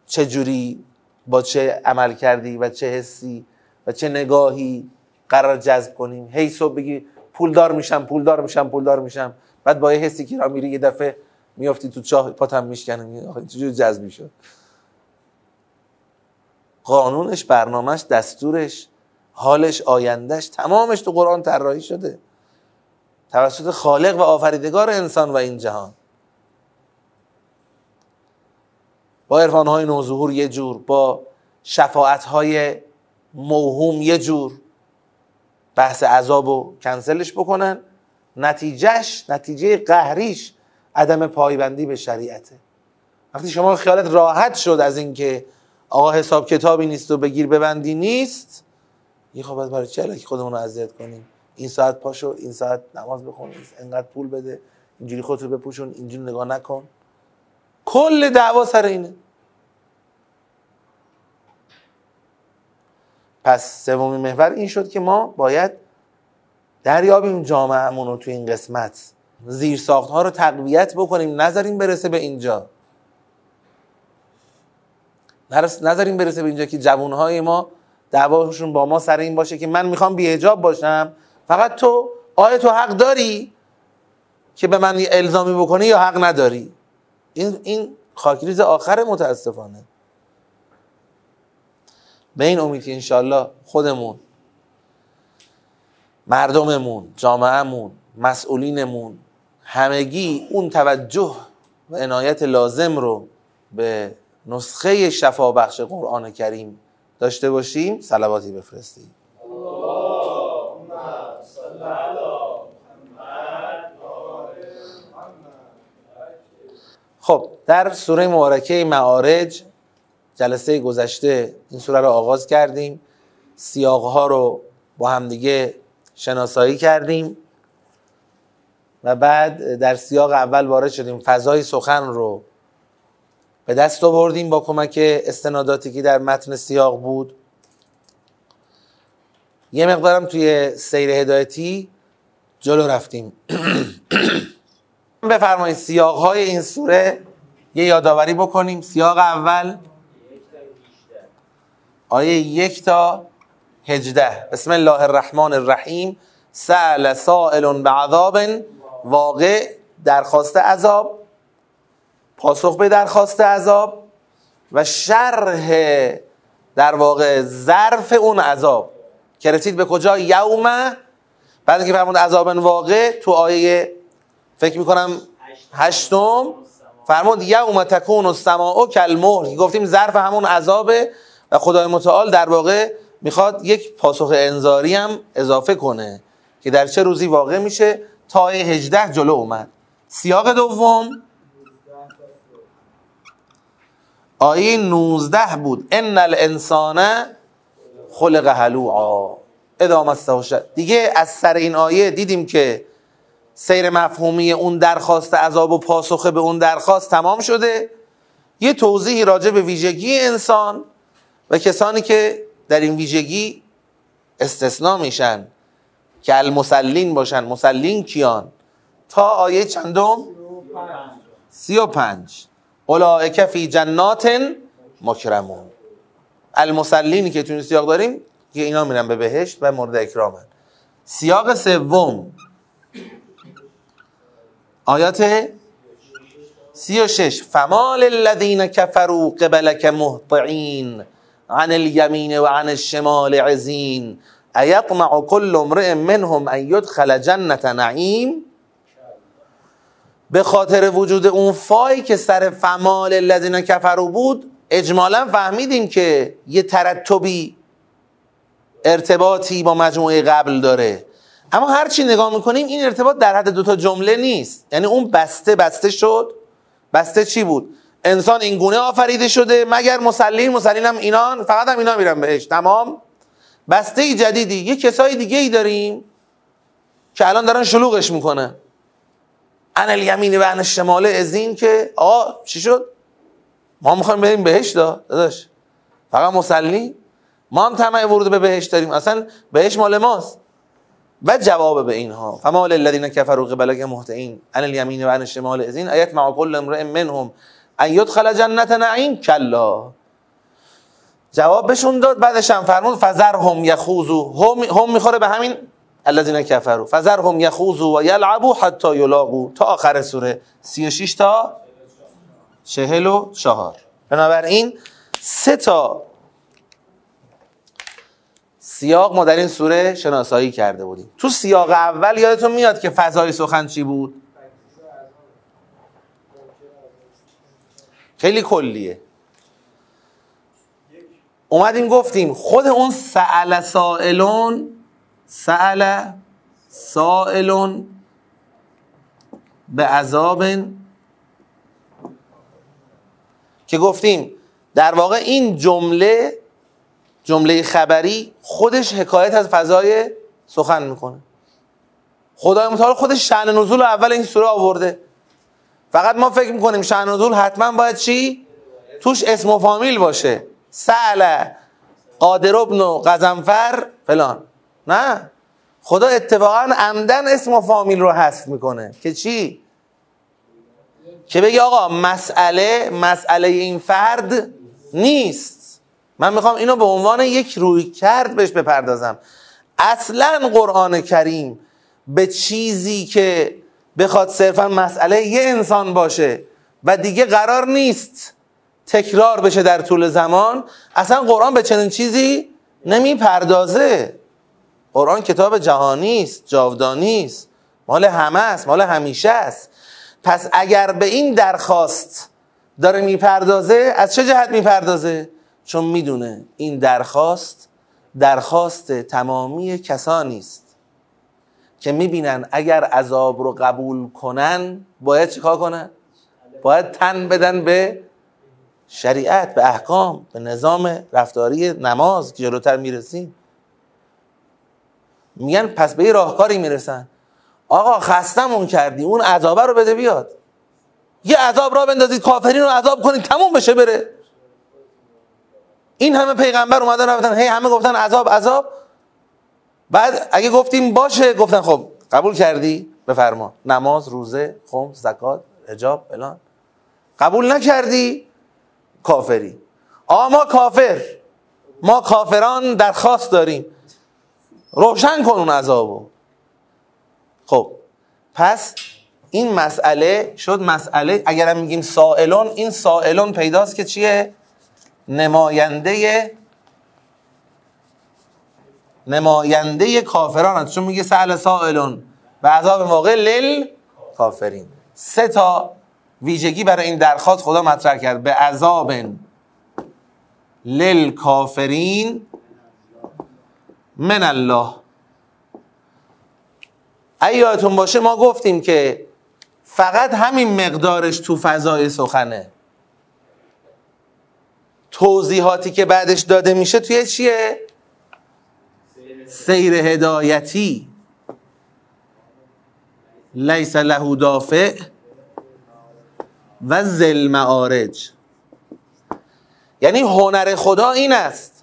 چه جوری با چه عمل کردی و چه حسی و چه نگاهی قرار جذب کنیم. هی صبح بگی پولدار میشم پولدار میشم پولدار میشم. بعد با یه حسی که را میری یه دفعه میافتی تو چاه پاتم میشکنه آخه چجوری جذب می‌شد؟ قانونش برنامهش دستورش حالش آیندهش تمامش تو قرآن طراحی شده. توسط خالق و آفریدگار انسان و این جهان. با عرفانهای نوظهور یه جور با شفاعتهای موهوم یه جور بحث عذاب رو کنسلش بکنن. نتیجهش نتیجه قهریش عدم پایبندی به شریعته. وقتی شما خیالت راحت شد از اینکه آقا حساب کتابی نیست و بگیر ببندی نیست. یه خب برای چه که خودمون رو اذیت کنیم؟ این ساعت پاشو این ساعت نماز بخون اینقدر پول بده اینجوری خودت رو بپوشون اینجوری نگاه نکن. کل دعوا سر اینه. پس سومین محور این شد که ما باید دریابیم جامعهمون رو تو این قسمت. زیر ساخت ها رو تقویت بکنیم نذاریم برسه به اینجا. نذاریم برسه به اینجا که جوانهای ما دعواشون با ما سر این باشه که من می‌خوام بیهجاب باشم. فقط تو آیا تو حق داری که به من الزامی بکنی یا حق نداری؟ این این خاکریز آخر متاسفانه. به این امید که انشالله خودمون مردممون جامعهمون مسئولینمون همگی اون توجه و عنایت لازم رو به نسخه شفابخش قرآن کریم داشته باشیم سلواتی بفرستیم. خب در سوره مبارکه معارج جلسه گذشته این سوره رو آغاز کردیم. سیاقها رو با همدیگه شناسایی کردیم. و بعد در سیاق اول وارد شدیم. فضای سخن رو به دست آوردیم با کمک استناداتی که در متن سیاق بود. یه مقدارم توی سیر هدایتی جلو رفتیم. [clears throat] بفرمایید سیاق های این سوره یه یادآوری بکنیم. سیاق اول آیه یک تا هجده. بسم الله الرحمن الرحیم. سأل سائل بعذاب واقع درخواست عذاب. پاسخ به درخواست عذاب و شرح در واقع ظرف اون عذاب. که رسید به کجا؟ یوم. بعد که فرمود عذاب واقع تو آیه فکر می‌کنم هشتم فرمود یوم تکون السماء کالمهر. گفتیم ظرف همون عذابه و خدای متعال در واقع می‌خواد یک پاسخ انذاری هم اضافه کنه که در چه روزی واقع میشه. تا آیه 18 جلو اومد. سیاق دوم. آیه 19 بود. ان الانسان خلق هلوعا ادامه دیگه از سر این آیه دیدیم که سیر مفهومی اون درخواست عذاب و پاسخ به اون درخواست تمام شده. یه توضیحی راجع به ویژگی انسان و کسانی که در این ویژگی استثناء میشن که المسلین باشن. مسلین کیان؟ تا آیه چندم؟ سی و پنج. اولائک فی جنات مکرمون. المسلینی که تو سیاق داریم که اینا میرن به بهشت و مورد اکرامن. سیاق سوم. آیات سی و شش. فمال الذین کفروا قبلک مهطعین عن الیمین و عن الشمال عزین ایطمع کل امرئ منهم ان یدخل جنت نعیم؟ به خاطر وجود اون فایی که سر فمال الذین کفروا بود اجمالا فهمیدیم که یه ترتبی ارتباطی با مجموعه قبل داره. اما هر چی نگاه می‌کنیم این ارتباط در حد دوتا جمله نیست. یعنی اون بسته بسته شد. بسته چی بود؟ انسان این گونه آفریده شده مگر مسلین هم اینان فقط هم اینا میرن بهش. تمام؟ بسته جدیدی. یه کسای دیگه ای داریم که الان دارن شلوغش می‌کنن. ان الیمین و ان الشمال ازین که آقا چی شد؟ ما می‌خوایم بریم بهش دا داداش. فقط مسلی ما هم طمع ورود به بهش داریم. اصلا بهش مال ماست. و جواب به اینها. فما للذین کفروا قبلک مهطعین ان الیمین و ان الشمال ازین ایت مع کل امرئ منهم ان یدخل جنت نعیم. کلا. جواب بهشون داد. بعدش هم فرمود فذرهم یخوزو هم هم می‌خوره به همین الذين كفروا. فذرهم يخوضوا و یلعبوا حتی یلاقوا تا آخر سوره. 36 تا 44 بنابراین سه تا سیاق ما در این سوره شناسایی کرده بودیم. تو سیاق اول یادتون میاد که فضای سخن چی بود؟ خیلی کلیه. اومدیم گفتیم خود اون سأل سائلون سأل سائل به عذاب که گفتیم در واقع این جمله جمله خبری خودش حکایت از فضای سخن می‌کنه. خدای متعال خودش شعن نزول اول این سوره آورده. فقط ما فکر می‌کنیم شعن نزول حتما باید چی؟ توش اسم و فامیل باشه. سعل قادر ابن قزنفر فلان. نه. خدا اتفاقا عمدن اسم و فامیل رو حذف می‌کنه. که چی؟ که بگی آقا مسئله مسئله این فرد نیست. من می‌خوام اینو به عنوان یک روی کرد بهش بپردازم. اصلا قرآن کریم به چیزی که بخواد صرفا مسئله یه انسان باشه و دیگه قرار نیست تکرار بشه در طول زمان اصلا قرآن به چنین چیزی نمی‌پردازه. قرآن کتاب جهانی است جاودانی است مال همه است مال همیشه است. پس اگر به این درخواست داره می‌پردازه از چه جهت می‌پردازه؟ چون می‌دونه این درخواست درخواست تمامی کسانی است که می‌بینن اگر عذاب رو قبول کنن باید چیکار کنن؟ باید تن بدن به شریعت به احکام به نظام رفتاری نماز جلوتر می‌رسیم. میگن پس به یه راهکاری می‌رسن. آقا خستمون کردی اون عذابه رو بده بیاد. یه عذاب را بندازید کافرین رو عذاب کنید تموم بشه بره. این همه پیغمبر اومدن رفتن هی همه گفتن عذاب عذاب. بعد اگه گفتیم باشه گفتن خب قبول کردی؟ بفرما. نماز روزه خمس زکات حجاب فلان. قبول نکردی؟ کافری. آقا ما کافر. ما کافران درخواست داریم. روشن کن اون عذابو. خب پس این مسئله شد مسئله اگرم میگیم سائلون این سائلون پیداست که چیه؟ نماینده نماینده کافران هست چون میگه سهل سائلون و عذاب واقع لل کافرین. سه تا ویژگی برای این درخواست خدا مطرح کرد. به عذاب لل کافرین من الله. اگه یادتون باشه ما گفتیم که فقط همین مقدارش تو فضای سخنه. توضیحاتی که بعدش داده میشه توی چیه؟ سیر هدایتی. لیس له دافع و زل معارج یعنی هنر خدا این است.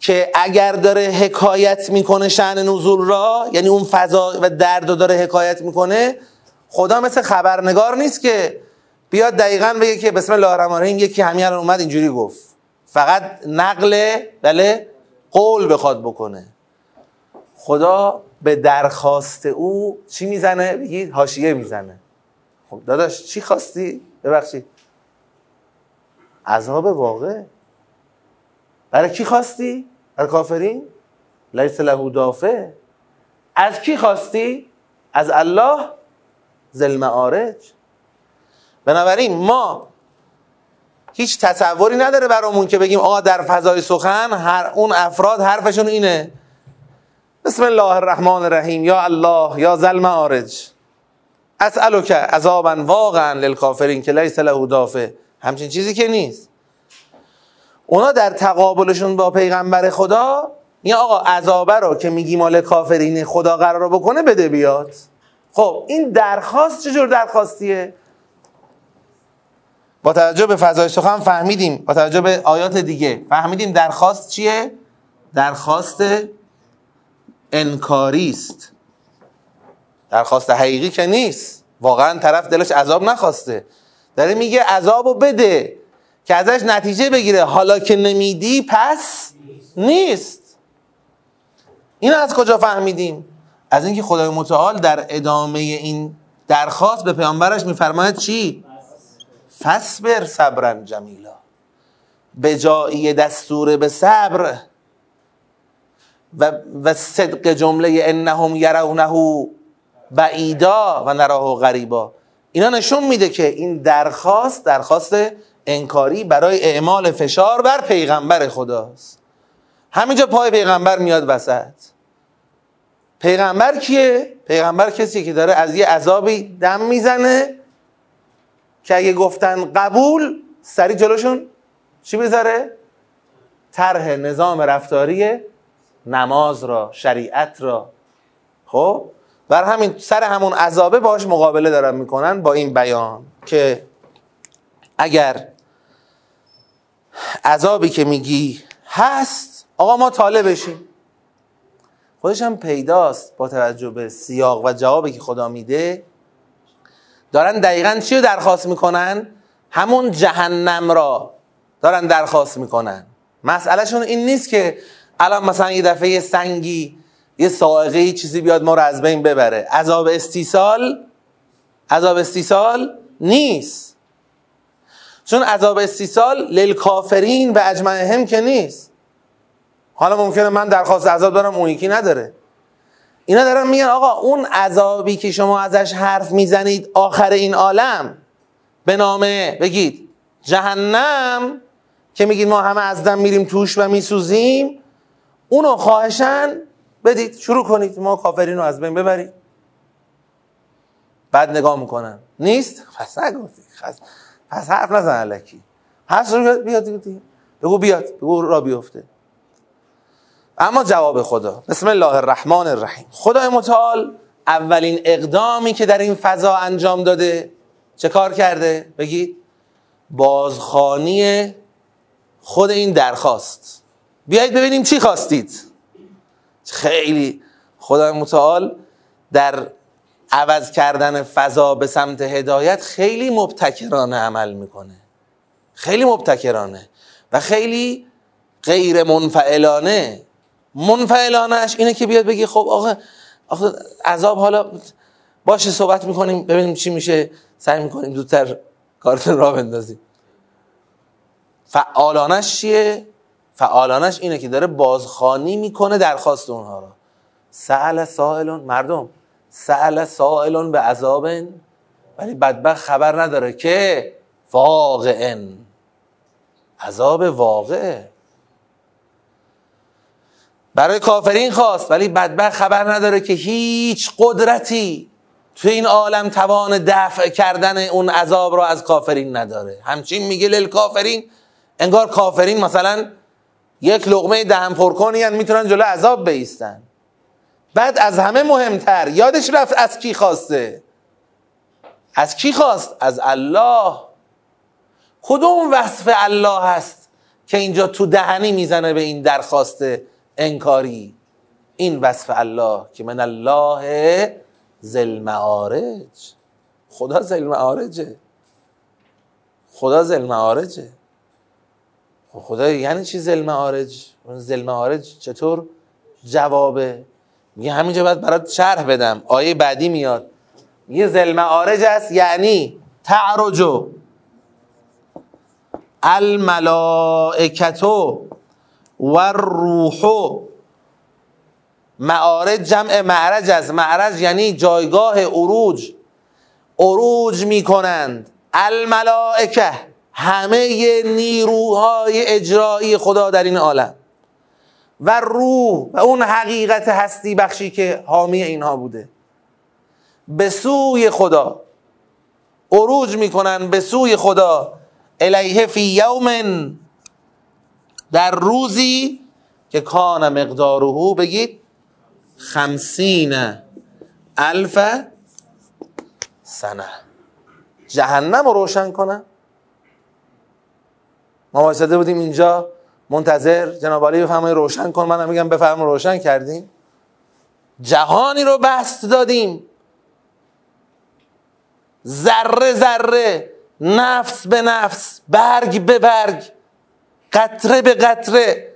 که اگر داره حکایت می‌کنه شعن نزول را یعنی اون فضا و درد رو داره حکایت می‌کنه خدا مثل خبرنگار نیست که بیاد دقیقا بگه که بسم الله الرحمن الرحیم یکی همین اومد اینجوری گفت. فقط نقل بله قول بخواد بکنه. خدا به درخواست او چی می‌زنه؟ بگید حاشیه می‌زنه. خب داداش چی خواستی؟ ببخشید عذاب واقع. برای کی خواستی؟ برای کافرین لیس له دافع. از کی خواستی؟ از الله ذل معارج بنابراین ما هیچ تصوری نداره برامون که بگیم آقا در فضای سخن هر اون افراد حرفشون اینه. بسم الله الرحمن الرحیم. یا الله یا ذل معارج اسالک عذابا واقعا للکافرین که لیس له دافع. همچین چیزی که نیست. اونا در تقابلشون با پیغمبر خدا یا آقا عذابه رو که میگی مال کافرین خدا قرار بکنه بده بیاد. خب این درخواست چجور درخواستیه؟ با توجه به فضای سخن فهمیدیم با توجه به آیات دیگه فهمیدیم درخواست چیه؟ درخواست انکاری است. درخواست حقیقی که نیست. واقعا طرف دلش عذاب نخواسته. داره میگه عذابو بده. که ازش نتیجه بگیره. حالا که نمیدی پس نیست. این از کجا فهمیدیم؟ از اینکه خدای متعال در ادامه این درخواست به پیامبرش میفرماید چی؟ فصبر صبرا جمیلا. به جایی دستور به صبر. و, و صدق جمله انهم یرونه بعیدا و نراه غریبا. اینا نشون میده که این درخواست درخواست انکاری برای اعمال فشار بر پیغمبر خداست همینجا پای پیغمبر میاد وسط پیغمبر کیه؟ پیغمبر کسی که داره از یه عذابی دم می‌زنه که اگه گفتن قبول سری جلوشون چی بذاره؟ طرح نظام رفتاری نماز را شریعت را خب بر همین سر همون عذابه باش مقابله دارن می‌کنن با این بیان که اگر عذابی که میگی هست آقا ما طالب بشیم. خودش هم پیداست با توجه به سیاق و جوابی که خدا میده. دارن دقیقا چی رو درخواست می‌کنن؟ همون جهنم را دارن درخواست می‌کنن. مسئلهشون این نیست که الان مثلا یه دفعه یه سنگی یه سائقه چیزی بیاد ما رو از بین ببره. عذاب استیصال عذاب استیصال نیست. چون عذاب استیصال للکافرین به اجمعهم که نیست. حالا ممکنه من درخواست عذاب دارم اون یکی نداره. اینا دارن میگن آقا اون عذابی که شما ازش حرف می‌زنید آخر این عالم به نامه بگید جهنم که میگید ما همه از دم میریم توش و میسوزیم اونو خواهشن بدید شروع کنید ما کافرین رو از بین ببرید بعد نگاه می‌کنن. نیست؟ [laughs] پس نگفتی پس حرف نزن علکی رو بیاد بیاد بگو بیاد بگو را بیفته. اما جواب خدا. بسم الله الرحمن الرحیم. خدای متعال اولین اقدامی که در این فضا انجام داده چه کار کرده؟ بگید. بازخانی خود این درخواست. بیایید ببینیم چی خواستید. خیلی. خدای متعال در عوض کردن فضا به سمت هدایت خیلی مبتکرانه عمل می‌کنه. خیلی مبتکرانه و خیلی غیر منفعلانه. منفعلانش اینه که بیاد بگی خب آقا آخه عذاب حالا باشه صحبت می‌کنیم ببینیم چی میشه. سعی می‌کنیم زودتر کارتون را بندازیم. فعالانش چیه؟ فعالانش اینه که داره بازخانی می‌کنه درخواست اونها رو. سأل سائلون مردم سأل سائلون به عذابن ولی بدبخت خبر نداره که واقعن عذاب واقعه. برای کافرین خواست ولی بدبخت خبر نداره که هیچ قدرتی تو این عالم توان دفع کردن اون عذاب رو از کافرین نداره. همچین میگه لیل کافرین انگار کافرین مثلا یک لغمه دهن پرکنی می‌تونن جلو عذاب بیستن. بعد از همه مهمتر. یادش رفت از کی خواسته؟ از کی خواست؟ از الله. کدوم وصف الله هست که اینجا تو دهنی می‌زنه به این درخواست انکاری؟ این وصف الله که من الله زل معارج خدا زل معارجه خدا زل معارجه خب خدا یعنی چی زل معارج زل معارج چطور جوابه؟ میگه همینجا باید برات شرح بدم. آیه بعدی میاد. میگه زل معارج است یعنی تعرجو الملائکتو و روحو معارج جمع معرج است. معرج یعنی جایگاه عروج. عروج می‌کنند. الملائکه همه نیروهای اجرایی خدا در این عالم. و روح و اون حقیقت هستی بخشی که حامی اینها بوده. به سوی خدا. عروج می‌کنن به سوی خدا. الیه فی یوم در روزی که کان مقداره بگید خمسین الف سنه. جهنم رو روشن کنن ما واسطه بودیم اینجا. منتظر جناب علی بفرمایید روشن کن. منم میگم بفرمایید روشن کردیم. جهانی رو بست دادیم. ذره ذره نفس به نفس برگ به برگ قطره به قطره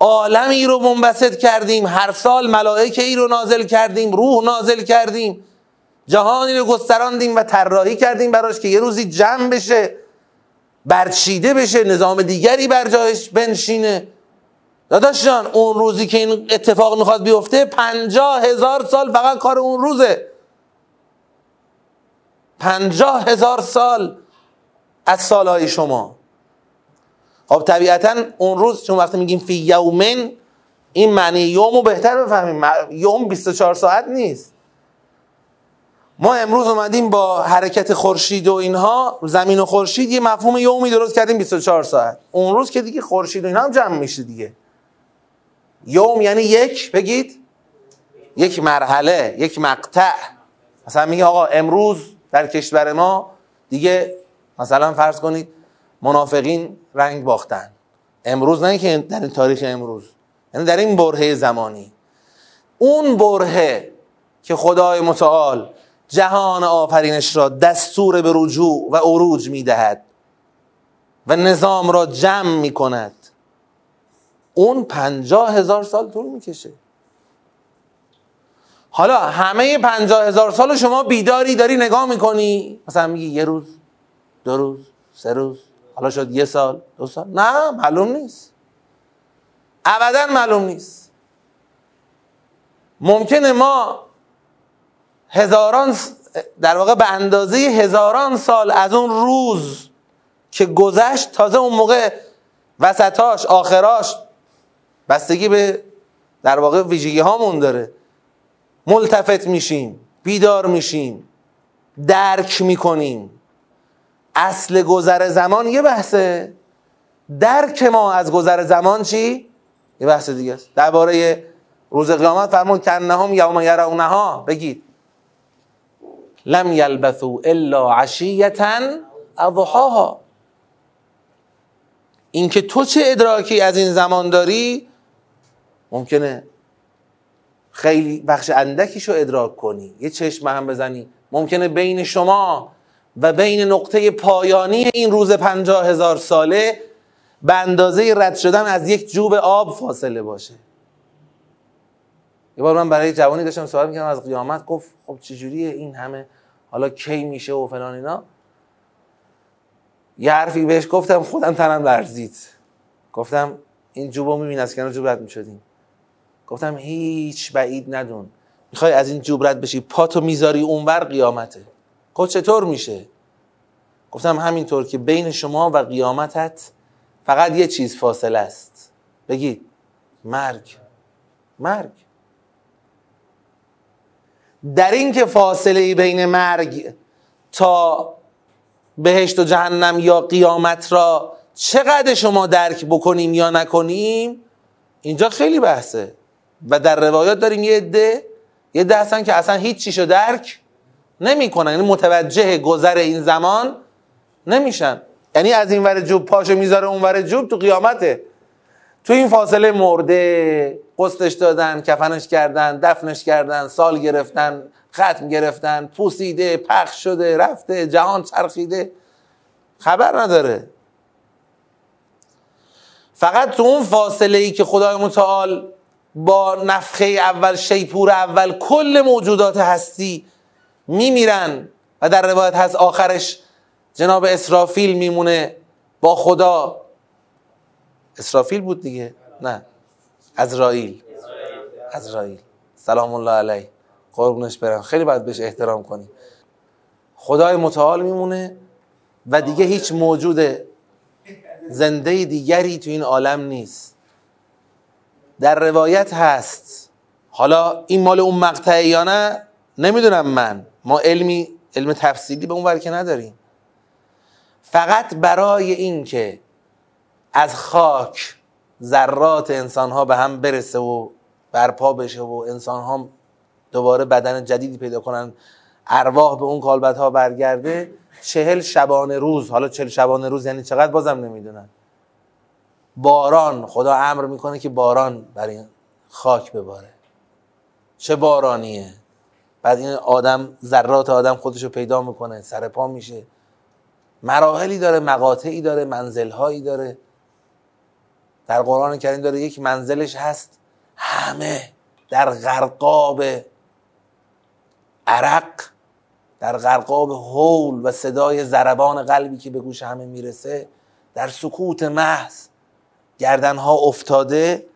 عالمی رو منبسط کردیم. هر سال ملائکه ای رو نازل کردیم روح نازل کردیم. جهانی رو گستراندیم و طراحی کردیم براش که یه روزی جمع بشه. برچیده بشه نظام دیگری بر جایش بنشینه. داداش جان اون روزی که این اتفاق می‌خواد بیفته پنجاه هزار سال فقط کار اون روزه. پنجاه هزار سال از سالهای شما. خب طبیعتا اون روز چون وقتی میگیم فی یومن این معنی یوم رو بهتر بفهمیم. یوم 24 ساعت نیست. ما امروز اومدیم با حرکت خورشید و اینها زمین و خورشید یه مفهوم یومی درست کردیم 24 ساعت. اون روز که دیگه خورشید و اینها هم جمع میشه دیگه. یوم یعنی یک بگید؟ یک مرحله یک مقطع. مثلا میگه آقا امروز در کشور ما دیگه مثلا فرض کنید منافقین رنگ باختن. امروز نه که در این تاریخ امروز یعنی در این برهه زمانی. اون برهه که خدای متعال جهان آفرینش را دستور به رجوع و عروج می‌دهد و نظام را جمع می کند. اون پنجاه هزار سال طول می‌کشه حالا همه پنجاه هزار سال شما بیداری داری نگاه می‌کنی مثلا میگی یه روز دو روز سه روز حالا شد یه سال دو سال. نه معلوم نیست. ابدا معلوم نیست. ممکنه ما هزاران در واقع به اندازه هزاران سال از اون روز که گذشت تازه اون موقع وسطاش آخراش بستگی به در واقع ویژگی هامون داره. ملتفت میشیم بیدار میشیم درک می‌کنیم. اصل گذر زمان یه بحثه. درک ما از گذر زمان چی؟ یه بحث دیگه است. درباره روز قیامت فرمون کنهم یوم یرونها. بگید. لم یلبثوا الا عشیتا اضحاها اینکه تو چه ادراکی از این زمان داری؟ ممکنه خیلی بخش اندکیشو ادراک کنی. یه چشم هم بزنی. ممکنه بین شما و بین نقطه پایانی این روز پنجاه هزار ساله به اندازه رد شدن از یک جوب آب فاصله باشه. یه بار من برای جوانی داشتم سوال می‌کنم از قیامت؟ گفت خب چجوریه این همه؟ حالا کی میشه و فلان اینا. یه حرفی بهش گفتم خودم تنم لرزید. گفتم این جوبو میبین از کنار جوب رد می‌شدیم. گفتم هیچ بعید ندون. می‌خوای از این جوب رد بشی پاتو می‌ذاری اونور قیامته. گفت چطور میشه؟ گفتم همینطور که بین شما و قیامتت فقط یه چیز فاصله است. بگید مرگ. مرگ. در این که فاصله بین مرگ تا بهشت و جهنم یا قیامت را چقدر شما درک بکنیم یا نکنیم اینجا خیلی بحثه. و در روایات داریم یه عده یه عده هستن که اصلا هیچ چیشو درک نمی‌کنن. یعنی متوجه گذر این زمان نمیشن. یعنی از این ور جوب پاشو می‌ذاره اون ور جوب تو قیامته. تو این فاصله مرده قسطش دادن کفنش کردن دفنش کردن سال گرفتن ختم گرفتن پوسیده پخش شده رفته جهان چرخیده. خبر نداره. فقط تو اون فاصله ای که خدای متعال با نفخه اول شیپور اول کل موجودات هستی میمیرن و در روایت هست آخرش جناب اسرافیل میمونه با خدا. اسرافیل بود دیگه. نه. ازرائیل. ازرائیل. سلام الله علیه. قربونش برم. خیلی باید بهش احترام کنیم. خدای متعال میمونه و دیگه هیچ موجود زنده دیگری تو این عالم نیست. در روایت هست. حالا این مال اون مقطعه یا نه؟ نمی‌دونم من. ما علمی علم تفصیلی به اون که نداریم. فقط برای این که از خاک ذرات انسان ها به هم برسه و برپا بشه و انسان ها دوباره بدن جدیدی پیدا کنن ارواح به اون کالبت ها برگرده چهل شبانه روز. حالا چهل شبانه روز یعنی چقدر بازم نمی‌دونن. باران. خدا امر می‌کنه که باران بر این خاک بباره. چه بارانیه؟ بعد این آدم ذرات آدم خودشو پیدا می‌کنه سر پا میشه. مراحلی داره مقاطعی داره منزلهایی داره. در قرآن کریم داره یک منزلش هست. همه در غرقاب عرق در غرقاب حول و صدای ضربان قلبی که به گوش همه می‌رسه در سکوت محض گردنها افتاده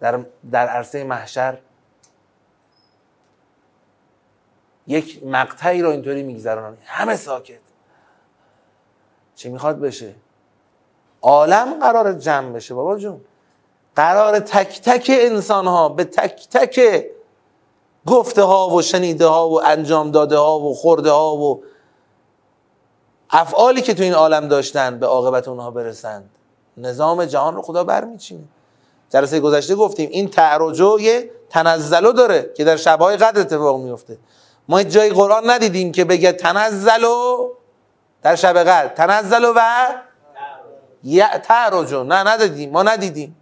در, در عرصه محشر. یک مقطعی رو اینطوری میگذرانن همه ساکت. چی می‌خواد بشه؟ عالم قرار جمع بشه بابا جون. قرار تک تک انسان ها به تک تک گفته ها و شنیده ها و انجام داده ها و خورده ها و افعالی که تو این عالم داشتن به عاقبت اونها برسند نظام جهان رو خدا برمیچینه. جلسه گذشته گفتیم این تعرجو یه تنزلو داره که در شبهای قدر اتفاق میفته ما جای قرآن ندیدیم که بگه تنزلو در شب قدر. تنزلو و تعرجو نه ندیدیم ما ندیدیم.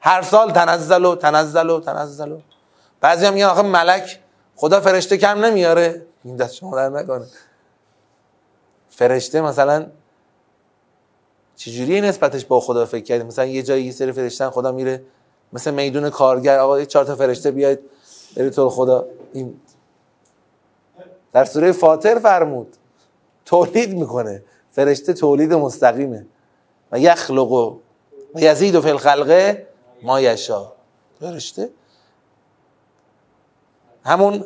هر سال تنزلو تنزلو تنزلو بعضی هم میگن آخه ملک خدا فرشته کم نمیاره. این دست شما در نکنه. فرشته مثلا چجوری نسبتش با خدا فکر کردیم مثلا یه جایی یه سری فرشتن خدا میره مثل میدون کارگر آقا یه چهار تا فرشته بیاید بری تو خدا. این در سوره فاطر فرمود تولید می‌کنه. فرشته تولید مستقیمه. و یخلق و یزید و فی الخلقه ما یشا فرشته همون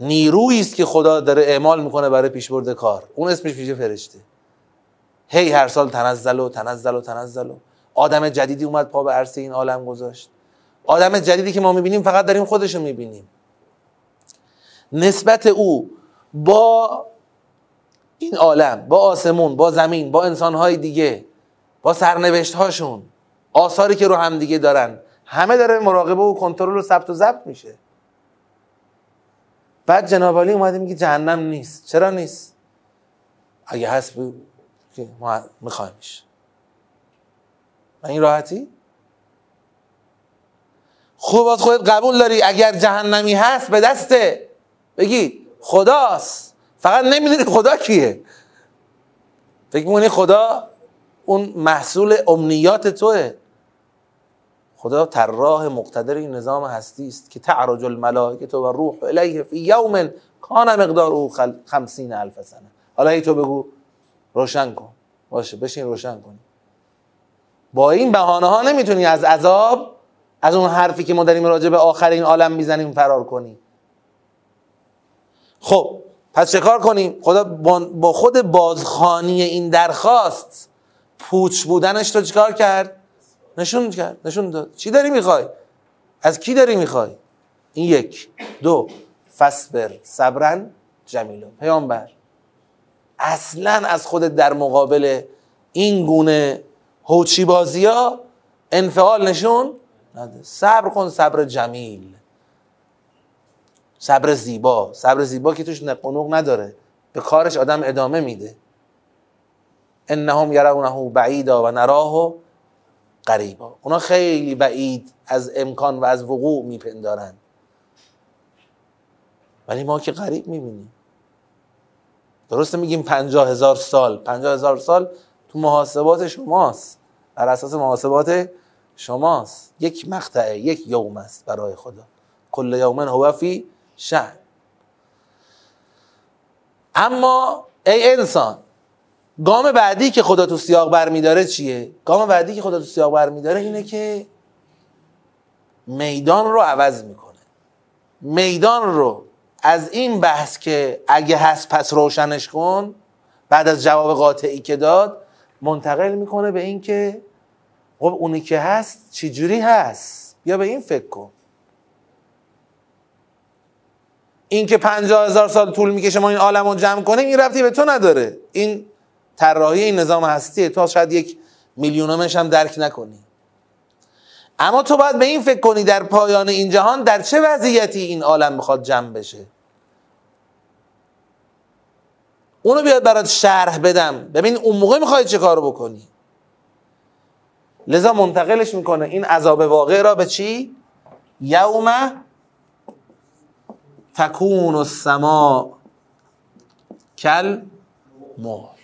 نیرویی است که خدا داره اعمال می‌کنه برای پیشبرد کار. اون اسمش میشه فرشته. هی هر سال تنزل و تنزل و تنزل و آدم جدیدی اومد پا به عرصه این عالم گذاشت. آدم جدیدی که ما می‌بینیم فقط داریم خودشو می‌بینیم. نسبت او با این عالم با آسمون با زمین با انسانهای دیگه با سرنوشت هاشون آثاری که رو هم دیگه دارن همه داره مراقبه و کنترل و ثبت و ضبط میشه. بعد جناب علی اومده میگه جهنم نیست. چرا نیست؟ اگه هست که ما میخوایمش و این راحتی؟ خوب از خودت قبول داری اگر جهنمی هست به دسته بگی خداست. فقط نمی‌دونی خدا کیه. فکر می‌کنی خدا اون محصول امنیات توه. خدا طراح مقتدر این نظام هستی است که تعرج الملائکه و روح الیه فی یوم کان مقدار خمسین الف سنه. حالا ای تو بگو روشن کن. باشه بشین روشن کن با این بهانه ها نمی‌تونی از عذاب از اون حرفی که ما داریم راجع به آخر این عالم می‌زنیم فرار کنی. خب پس چه کار کنیم؟ خدا با خود بازخانی این درخواست پوچ بودنش رو چیکار کرد؟ نشون کرد. نشون داد. چی داری می‌خوای؟ از کی داری می‌خوای؟ این یک. دو. فسبر صبرن. جمیلو پیامبر. اصلا از خود در مقابل این گونه هوچی بازی ها انفعال نشون نده. صبر کن صبر جمیل. صبر زیبا. صبر زیبا که توش نقنوق نداره. به کارش آدم ادامه میده. انهم یرونه بعیدا و نراه قریبا. اونا خیلی بعید از امکان و از وقوع میپندارن. ولی ما که قریب می‌بینیم. درسته میگیم پنجاه هزار سال. پنجاه هزار سال تو محاسبات شماست. بر اساس محاسبات شماست. یک مقطعه یک یوم است برای خدا. کل یومن هو فی شهر. اما ای انسان گام بعدی که خدا تو سیاق برمیداره چیه؟ گام بعدی که خدا تو سیاق برمیداره اینه که میدان رو عوض می‌کنه. میدان رو از این بحث که اگه هست پس روشنش کن بعد از جواب قاطعی که داد منتقل می‌کنه به این که خب اونی که هست چجوری هست؟ یا به این فکر کن. این که پنجاه هزار سال طول می‌کشه ما این عالم رو جمع کنیم این ربطی به تو نداره. این طراحی این نظام هستیه. تو شاید یک میلیونمش هم درک نکنی. اما تو باید به این فکر کنی در پایان این جهان در چه وضعیتی این عالم می‌خواد جمع بشه. اونو بیاد برات شرح بدم. ببین اون موقع می‌خوای چه کارو بکنی؟ لذا منتقلش می‌کنه. این عذاب واقع را به چی؟ یوم تکون السما کل مهر.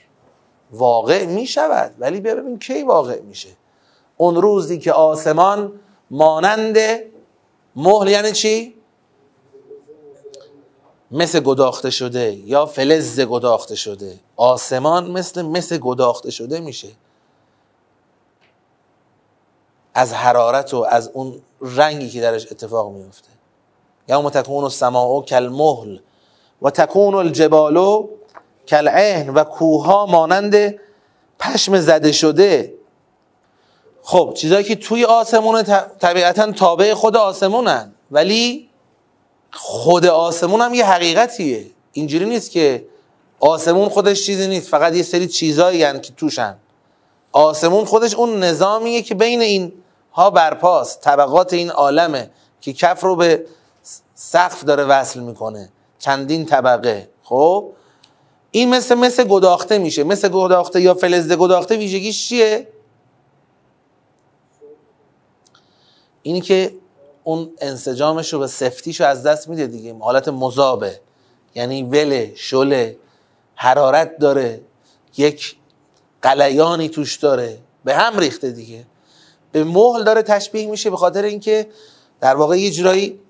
واقع می‌شود ولی ببین کی واقع میشه. اون روزی که آسمان مانند مهل یعنی چی؟ مثل گداخته شده یا فلز گداخته شده. آسمان مثل مثل گداخته شده میشه. از حرارت و از اون رنگی که درش اتفاق میفته یا تکون السماء کالمهل و تکون الجبال کالعهن و کوها مانند پشم زده شده. خب چیزایی که توی آسمون طبیعتا تابع خود آسمونن ولی خود آسمون هم یه حقیقتیه. اینجوری نیست که آسمون خودش چیزی نیست فقط یه سری چیزایی هن که توشن. آسمون خودش اون نظامیه که بین این ها برپاست طبقات این عالمه که کف رو به سقف داره وصل می‌کنه. چندین طبقه. خب؟ این مثل مثل گداخته میشه. مثل گداخته یا فلزده گداخته ویژگیش چیه؟ اینی که اون انسجامش رو به سفتیش رو از دست میده دیگه. حالت مذابه. یعنی وله شله حرارت داره. یک قلیانی توش داره. به هم ریخته دیگه. به مهل داره تشبیه میشه به خاطر اینکه در واقع یه جورایی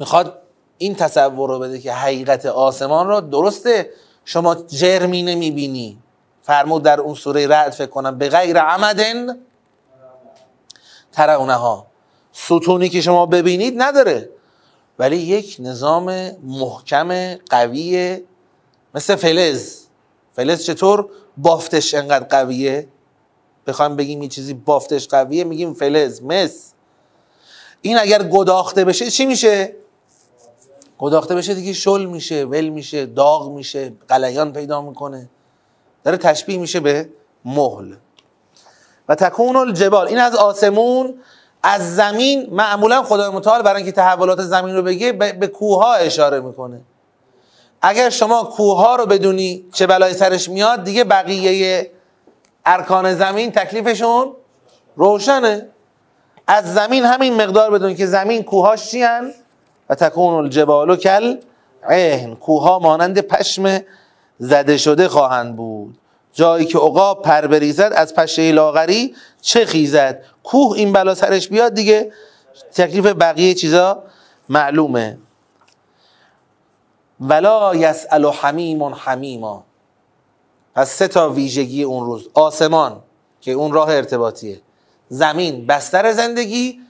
می‌خواد این تصور رو بده که حقیقت آسمان رو درسته شما جرمی نمی‌بینی. فرمود در اون سوره رعد فکر کنم به غیر عمدن ترونها. ستونی که شما ببینید نداره. ولی یک نظام محکم قوی مثل فلز. فلز چطور؟ بافتش انقدر قویه. بخوایم بگیم یه چیزی بافتش قویه میگیم فلز مس. این اگر گداخته بشه چی میشه؟ گداخته بشه دیگه شل میشه ول میشه داغ میشه قلیان پیدا می‌کنه. داره تشبیه میشه به مهل. و تکون الجبال. این از آسمون از زمین معمولا خدای متعال برای اینکه تحولات زمین رو بگه به کوه ها اشاره می‌کنه. اگر شما کوه ها رو بدونی چه بلای سرش میاد دیگه بقیه ارکان زمین تکلیفشون روشنه. از زمین همین مقدار بدون که زمین کوهاش چی و تکون الجبال کل عهن کوها مانند پشم زده شده خواهند بود. جایی که عقاب پر بریزد از پشه لاغری چه خیزد؟ کوه این بلا سرش بیاد دیگه. تکلیف بقیه چیزا معلومه. ولا یسأل حمیم حمیما. پس سه تا ویژگی اون روز. آسمان که اون راه ارتباطیه. زمین بستر زندگی.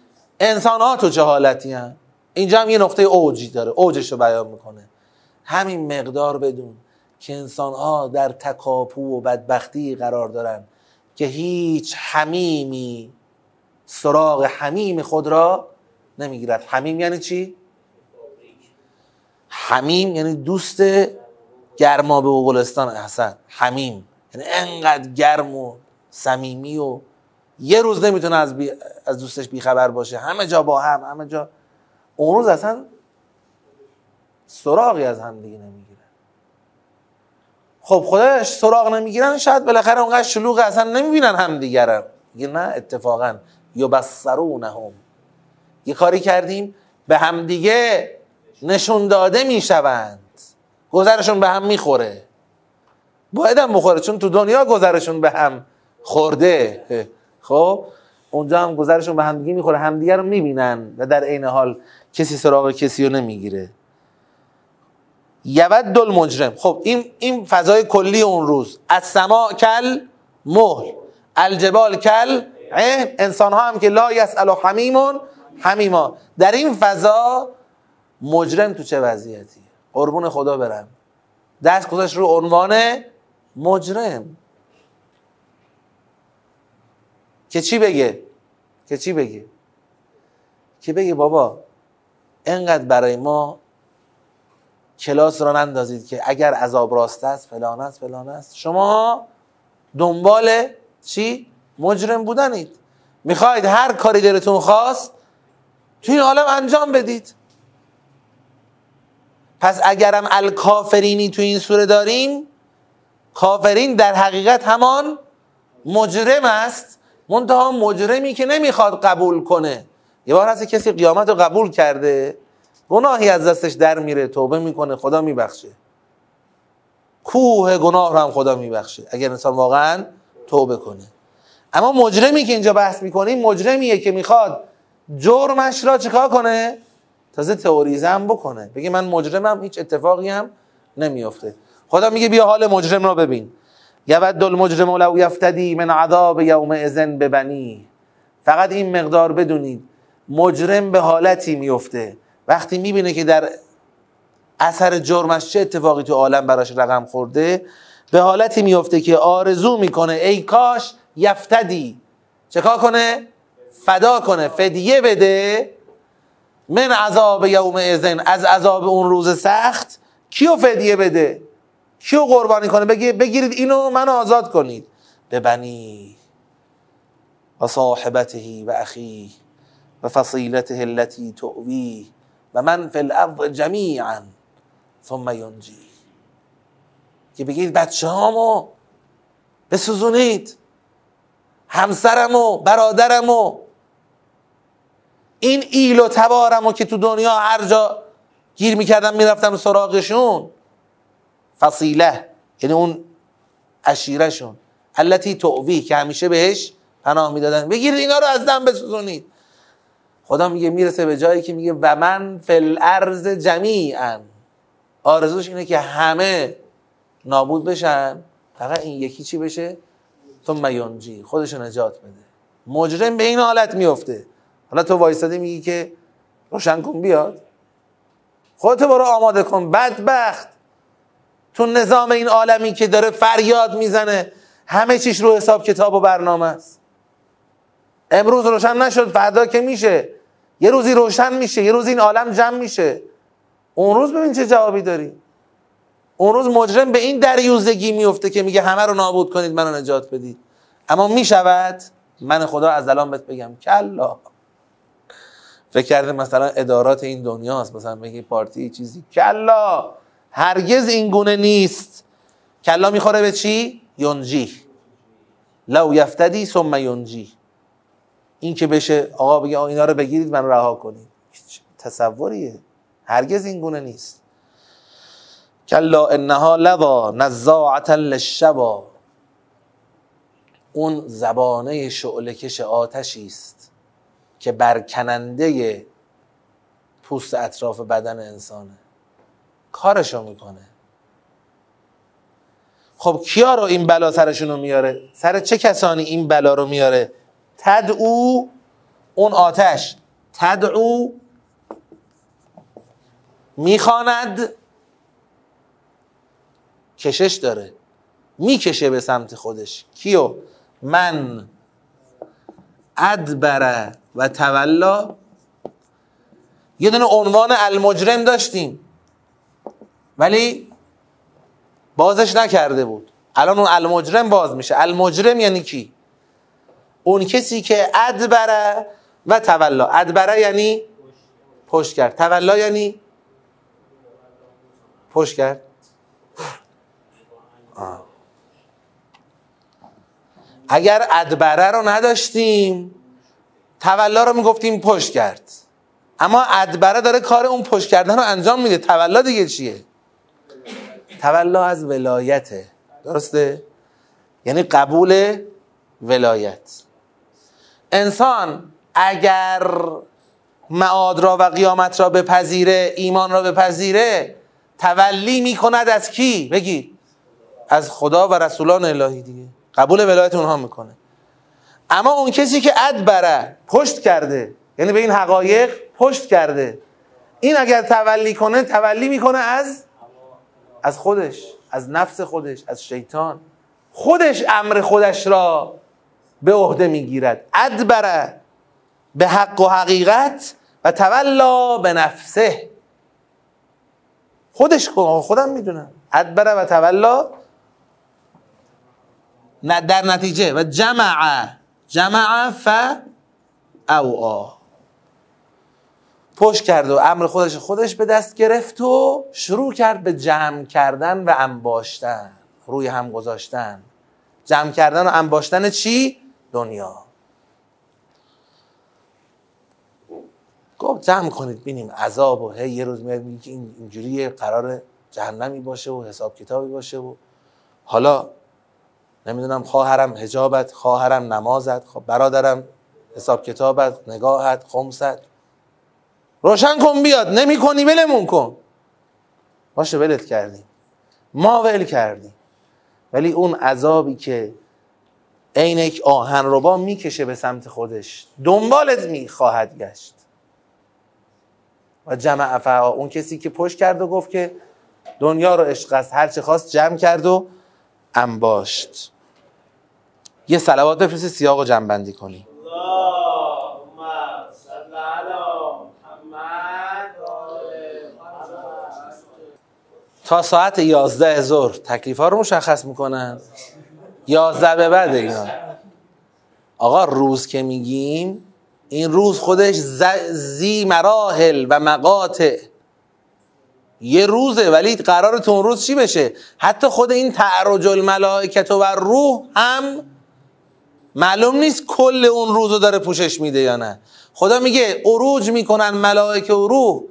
انسانات و چه حالتی هم. اینجا هم یه نقطه اوجی داره اوجش رو بیان می‌کنه. همین مقدار بدون که انسان ها در تکاپو و بدبختی قرار دارن که هیچ حمیمی سراغ حمیم خود را نمی‌گیرد. حمیم یعنی چی؟ حمیم یعنی دوست گرما به گلستان احسن حمیم یعنی انقدر گرم و صمیمی و یه روز نمی‌تونه از, بی... از دوستش بیخبر باشه. همه جا با هم همه جا اون روز اصلا سراغی از هم دیگه نمی‌گیره. خب خودش سراغ نمی‌گیرن شاید بالاخره اونقدر شلوغ اصلا نمی‌بینن هم دیگرن یه نه اتفاقا یبصرونهم. یه کاری کردیم به هم دیگه نشون داده می‌شوند. گذرشون به هم می‌خوره. باید هم بخوره چون تو دنیا گذرشون به هم خورده. خب؟ اونجا هم گذرشون به همدیگه می‌خوره. همدیگه رو می‌بینن و در عین حال کسی سراغ کسی رو نمی‌گیره. یود دل مجرم خب این این فضای کلی اون روز. از سما کل مهل الجبال کل انسان ها هم که لا یسأل حمیمون حمیما. در این فضا مجرم تو چه وضعیتی؟ قربون خدا برم. دست گذاشت رو عنوان مجرم. که چی بگه؟ که چی بگه؟ که بگه بابا انقدر برای ما کلاس را نندازید که اگر عذاب راست است فلان است فلان است. شما دنبال چی؟ مجرم بودنید. می‌خواید هر کاری دلتون خواست توی این عالم انجام بدید. پس اگرم الکافرینی تو این سوره داریم کافرین در حقیقت همان مجرم است. منتها مجرمی که نمی‌خواد قبول کنه. یه بار هست کسی قیامت رو قبول کرده گناهی از دستش در میره توبه می‌کنه خدا میبخشه. کوه گناه رو هم خدا میبخشه اگر انسان واقعا توبه کنه. اما مجرمی که اینجا بحث می‌کنیم مجرمیه که می‌خواد جرمش را چیکار کنه؟ تازه تئوریزه هم بکنه. بگه من مجرمم هیچ اتفاقی هم نمیافته. خدا میگه بیا حال مجرم را ببین. یود المجرم لو یفتدی من عذاب یوم ازن ببنی. فقط این مقدار بدونید مجرم به حالتی میفته. وقتی می‌بینه که در اثر جرمش چه اتفاقی تو عالم براش رقم خورده به حالتی میفته که آرزو می‌کنه ای کاش یفتدی. چکار کنه؟ فدا کنه فدیه بده. من عذاب یوم ازن از عذاب اون روز سخت کیو فدیه بده؟ کیو قربانی کنه؟ بگی بگیرید اینو من آزاد کنید. ببنی و صاحبته و اخی و فصیلته التي تؤوی و من فی الارض جمیعا ثم ینجی. که بگید بچه هامو بسوزونید. همسرمو برادرمو. این ایل و تبارمو که تو دنیا هر جا گیر می‌کردم می‌رفتم سراغشون. فصیله. یعنی اون اشیرشون التي تعوی که همیشه بهش پناه می‌دادن. بگیرید اینا رو از دم بسوزونید. خدا میگه می‌رسه به جایی که میگه و من فل ارز جمیعا. آرزوش اینه که همه نابود بشن. فقط این یکی چی بشه؟ ثم ینجی. خودش نجات بده. مجرم به این حالت میفته حالا تو وایستادی میگی که روشن کن بیاد. خودتو برو آماده کن. بدبخت. تو نظام این عالمی که داره فریاد می‌زنه همه چیش رو حساب کتاب و برنامه است. امروز روشن نشد فردا که میشه. یه روزی روشن میشه یه روزی این عالم جمع میشه. اون روز ببین چه جوابی داری. اون روز مجرم به این دریوزگی میفته که میگه همه رو نابود کنید منو نجات بدید. اما می‌شود؟ من خدا از الان بهت بگم. کلا. فکر کرده مثلا ادارات این دنیاست مثلا بگی پارتی چیزی. کلا. هرگز این گونه نیست. کلا می‌خوره به چی؟ ینجی لو یفتدی ثم ینجی این که بشه آقا بگه اینا رو بگیرید من رها کنید تصوریه. هرگز این گونه نیست. کلا انها لوا نزاعتا للشوا. اون زبانه شعله کش آتشی است که برکننده پوست اطراف بدن انسانه. کارشو می‌کنه. خب کیا رو این بلا سرشون میاره؟ سر چه کسانی این بلا رو میاره؟ تدعو اون آتش. تدعو می‌خواند کشش داره. می‌کشه به سمت خودش. کیو؟ من. ادبره و تولا. یه دونه عنوان المجرم داشتیم. ولی بازش نکرده بود. الان اون المجرم باز میشه. المجرم یعنی کی؟ اون کسی که ادبره و تولا. ادبره یعنی پشت کرد. تولا یعنی پشت کرد. اگر ادبره رو نداشتیم تولا رو می‌گفتیم پشت کرد. اما ادبره داره کار اون پشت کردن رو انجام میده. تولا دیگه چیه؟ تولا از ولایته درسته؟ یعنی قبول ولایت. انسان اگر معاد را و قیامت را بپذیره ایمان را بپذیره تولی می‌کند از کی؟ بگی. از خدا و رسولان الهی دیگه. قبول ولایت اونها می‌کنه. اما اون کسی که ادبره پشت کرده یعنی به این حقایق پشت کرده این اگر تولی کنه تولی می‌کنه از از خودش از نفس خودش از شیطان. خودش امر خودش را به عهده می‌گیرد. ادبره به حق و حقیقت و تولا به نفسه. خودش خودم می‌دونم. ادبره و تولا در نتیجه. و جمع جمع ف او پشت کرد و امر خودش خودش به دست گرفت و شروع کرد به جمع کردن و انباشتن روی هم گذاشتن. جمع کردن و انباشتن چی؟ دنیا. گفت جمع کنید بینیم عذاب و هی یه روز میاد میگه این اینجوری قرار جهنمی باشه و حساب کتابی باشه و حالا نمی‌دونم خواهرم حجابت خواهرم نمازت خب برادرم حساب کتابت نگاهت خمست. روشن کن بیاد نمی کنی ولمون کن. باشه ولت کردیم ما ول کردیم ولی اون عذابی که عین یک آهن ربا می‌کشه به سمت خودش دنبالت می‌خواهد گشت. و جمع افعا اون کسی که پشت کرد و گفت که دنیا رو عشق است هر چه خواست جمع کرد و انباشت. یه صلوات بفرستی سیاق و بندی کنی. تا ساعت یازده ظهر تکلیف ها رو مشخص می‌کنن. یازده به بعد اینا. آقا روز که میگیم این روز خودش زی مراحل و مقاطع. یه روزه ولی قرار تو اون روز چی بشه؟ حتی خود این تعرج الملائکت و روح هم معلوم نیست کل اون روز رو داره پوشش میده یا نه. خدا میگه عروج می‌کنن ملائکه و روح.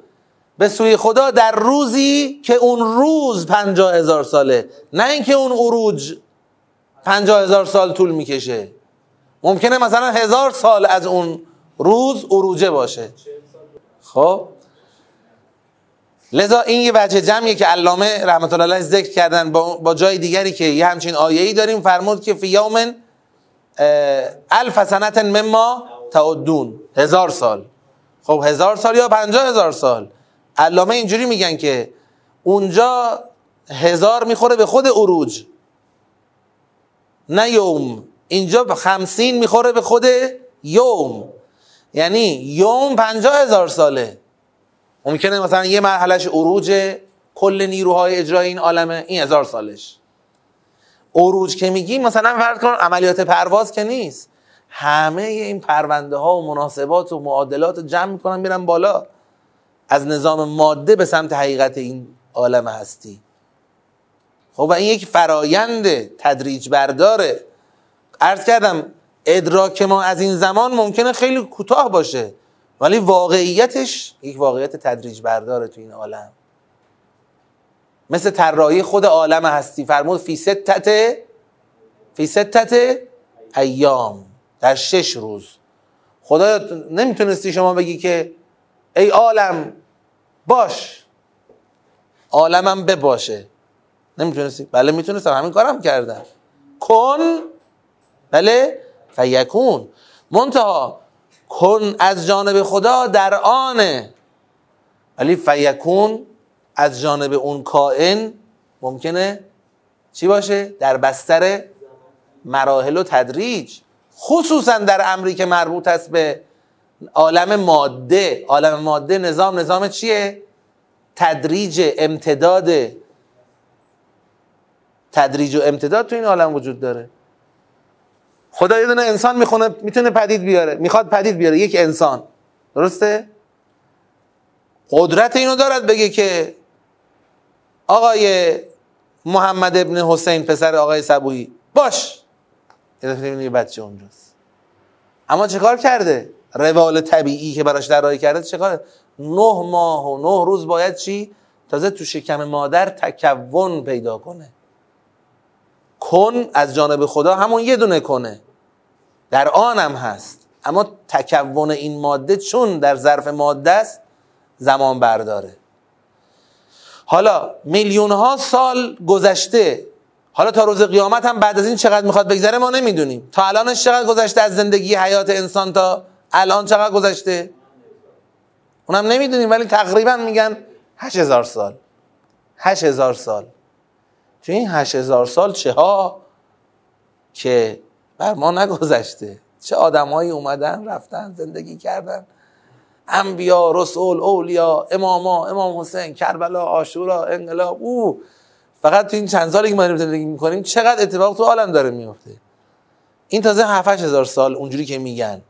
به سوی خدا در روزی که اون روز پنجاه هزار ساله نه اینکه اون عروج پنجاه هزار سال طول می‌کشه. ممکنه مثلا هزار سال از اون روز عروجه باشه. خب؟ لذا این یه وجه جمعیه که علامه رحمت الله علیه ذکر کردن با, با جای دیگری که یه همچین آیه ای داریم فرمود که فی یوم الف سنت مما تعدون. هزار سال. خب هزار سال یا پنجاه هزار سال؟ علامه اینجوری میگن که اونجا هزار می‌خوره به خود عروج. نه یوم. اینجا به خمسین می‌خوره به خود یوم. یعنی یوم پنجاه هزار ساله. ممکنه مثلا یه مرحلهش عروج کل نیروهای اجرای این عالمه این هزار سالش. عروج که میگیم مثلا فرض کن عملیات پرواز که نیست. همه این پرونده ها و مناسبات و معادلات جمع می‌کنن میرن بالا. از نظام ماده به سمت حقیقت این عالم هستی. خب و این یک فرایند تدریج برداره عرض کردم ادراک ما از این زمان ممکنه خیلی کوتاه باشه ولی واقعیتش یک واقعیت تدریج برداره تو این عالم. مثل طراحی خود عالم هستی. فرمود فی ستت فی ستت ایام در شش روز. خدا نمی‌تونستی شما بگی که ای عالم باش. عالمم بباشه. نمی‌تونستی؟ بله می‌تونستم. همین کارم کردم. کن. بله. فیکون. منتها کن از جانب خدا در آنه. ولی فیکون از جانب اون کائن ممکنه چی باشه؟ در بستر مراحل و تدریج. خصوصا در امری که مربوط است به عالم ماده عالم ماده نظام نظام چیه؟ تدریج امتداد. تدریج و امتداد تو این عالم وجود داره. خدا یه دونه انسان می‌خونه می‌تونه پدید بیاره می‌خواد پدید بیاره یک انسان. درسته؟ قدرت اینو دارد بگه که آقای محمد ابن حسین پسر آقای صبوهی باش. یه بچه اونجاست. اما چه کار کرده؟ روال طبیعی که براش در کرده چه نه ماه و نه روز باید چی؟ تازه تو شکم مادر تکون پیدا کنه. کن از جانب خدا همون یه دونه کنه. در آنم هست. اما تکون این ماده چون در ظرف ماده است زمان برداره. حالا میلیون ها سال گذشته. حالا تا روز قیامت هم بعد از این چقدر می‌خواد بگذره ما نمی‌دونیم. تا الانش چقدر گذشته از زندگی حیات انسان تا الان چقدر گذشته؟ اونم نمی‌دونیم ولی تقریبا میگن هزار سال. هزار سال. تو این هزار سال چه ها؟ که بر ما نگذشته. چه آدمایی اومدن رفتن زندگی کردن. انبیا رسول اولیا اماما امام حسین کربلا آشورا انقلاب. او فقط تو این چند سالی که ما زندگی می‌کنیم چقدر اتفاق تو عالم داره میفته این تازه 7 هزار سال اونجوری که میگن.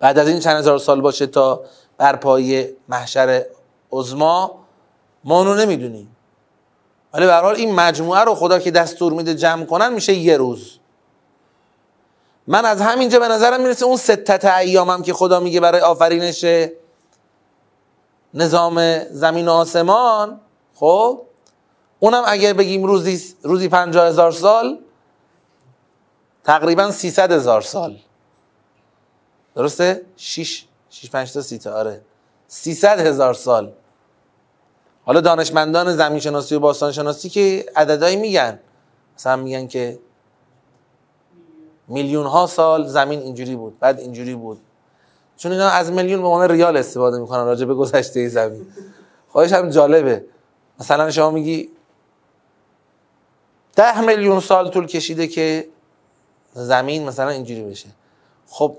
بعد از این چند هزار سال باشه تا برپایی محشر عظما ما اونو نمی‌دونیم. ولی به حال این مجموعه رو خدا که دستور میده جمع کنن میشه یه روز. من از همینجا به نظرم می‌رسه اون ستت ایامم که خدا میگه برای آفرینش نظام زمین و آسمان خب اونم اگر بگیم روزی روزی پنجاه هزار سال تقریبا سیصد هزار سال. درسته؟ شیش شیش پنج تا سی تا آره. سیصد هزار سال. حالا دانشمندان زمین شناسی و باستان شناسی که عددهایی میگن. مثلا میگن که میلیون ها سال زمین اینجوری بود بعد اینجوری بود. چون اینا از میلیون به عنوان ریال استفاده می‌کنن راجع به گذشته زمین. خواهش هم جالبه. مثلا شما میگی ده میلیون سال طول کشیده که زمین مثلا اینجوری بشه. خب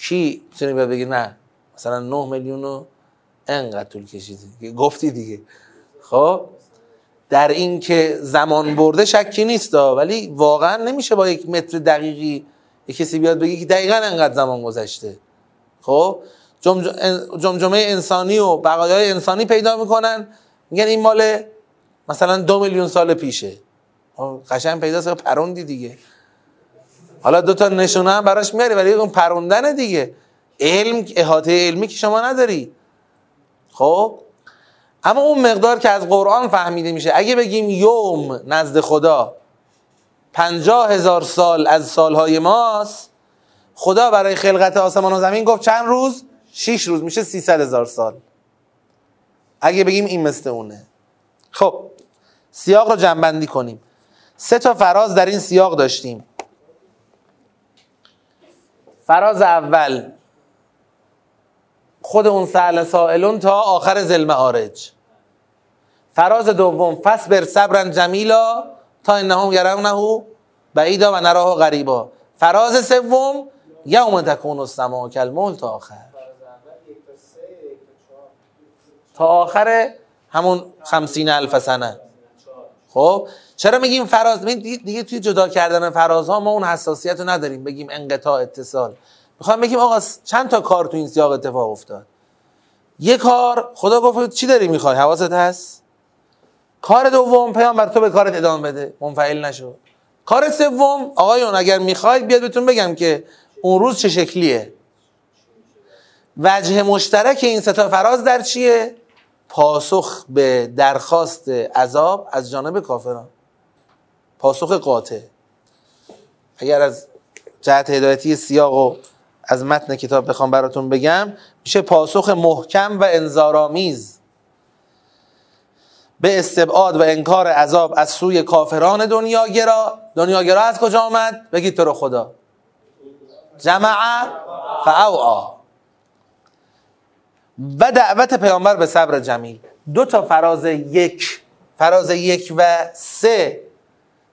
کی می‌تونه بیاد بگه نه؟ مثلا 9 میلیون رو انقدر طول کشیده گفتی دیگه. خب؟ در این که زمان برده شکی نیست ولی واقعا نمیشه با یک متر دقیقی یک کسی بیاد بگه که دقیقا انقدر زمان گذشته. خب؟ جمجمه انسانی و بقایای انسانی پیدا می‌کنن. میگن این مال مثلا دو میلیون سال پیشه. خب، قشنگ پیداست پروندی دیگه. حالا دو تا نشونه هم براش میاری ولی اون پروندن دیگه. علم احاطه علمی که شما نداری. خب؟ اما اون مقدار که از قرآن فهمیده میشه. اگه بگیم یوم نزد خدا پنجاه هزار سال از سالهای ماست خدا برای خلقت آسمان و زمین گفت چند روز؟ شیش روز. میشه سیصد هزار سال. اگه بگیم این مثل اونه. خب سیاق رو جنبندی کنیم. سه تا فراز در این سیاق داشتیم. فراز اول. خود اون سهل سائلون تا آخر زل آرج فراز دوم فصبر صبرا جمیلا تا انهم یرونه بعیدا و نراه غریبا. فراز سوم یوم تکون السما کالمهل تا آخر. تا آخر همون خمسین الف سنه. خب؟ چرا میگیم فراز دیگه توی جدا کردن فرازها ما اون حساسیت رو نداریم. بگیم انقطاع اتصال. می‌خوام بگیم آقا چند تا کار تو این سیاق اتفاق افتاد؟ یه کار خدا گفت چی داری می‌خوای؟ حواست هست؟ کار دوم پیامبر تو به کارت ادامه بده. منفعل نشو. کار سوم آقایون اگر می‌خواید بیاد بهتون بگم که اون روز چه شکلیه. وجه مشترک این ستا فراز در چیه؟ پاسخ به درخواست عذاب از جانب کافران. پاسخ قاطع. اگر از جهت هدایتی سیاق و از متن کتاب بخوام براتون بگم میشه پاسخ محکم و انذارآمیز. به استبعاد و انکار عذاب از سوی کافران دنیاگرا. دنیاگرا از کجا آمد؟ بگید تو رو خدا. جمع فاوعا. و دعوت پیامبر به صبر جمیل. دو تا فراز یک فراز یک و سه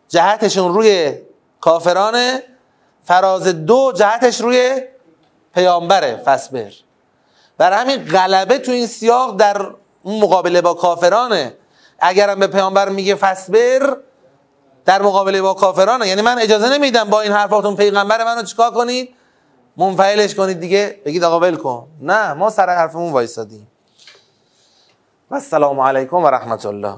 جهتشون روی کافرانه فراز دو جهتش روی پیامبره فسبر. برای همین غلبه تو این سیاق در مقابله با کافرانه. اگرم به پیامبر میگه فسبر در مقابله با کافرانه. یعنی من اجازه نمیدم با این حرفاتون پیغمبر منو چیکار کنید؟ منفعلش کنید دیگه. بگید آقا ول کن. نه ما سر حرفمون وایسادیم. و السلام علیکم و رحمت الله.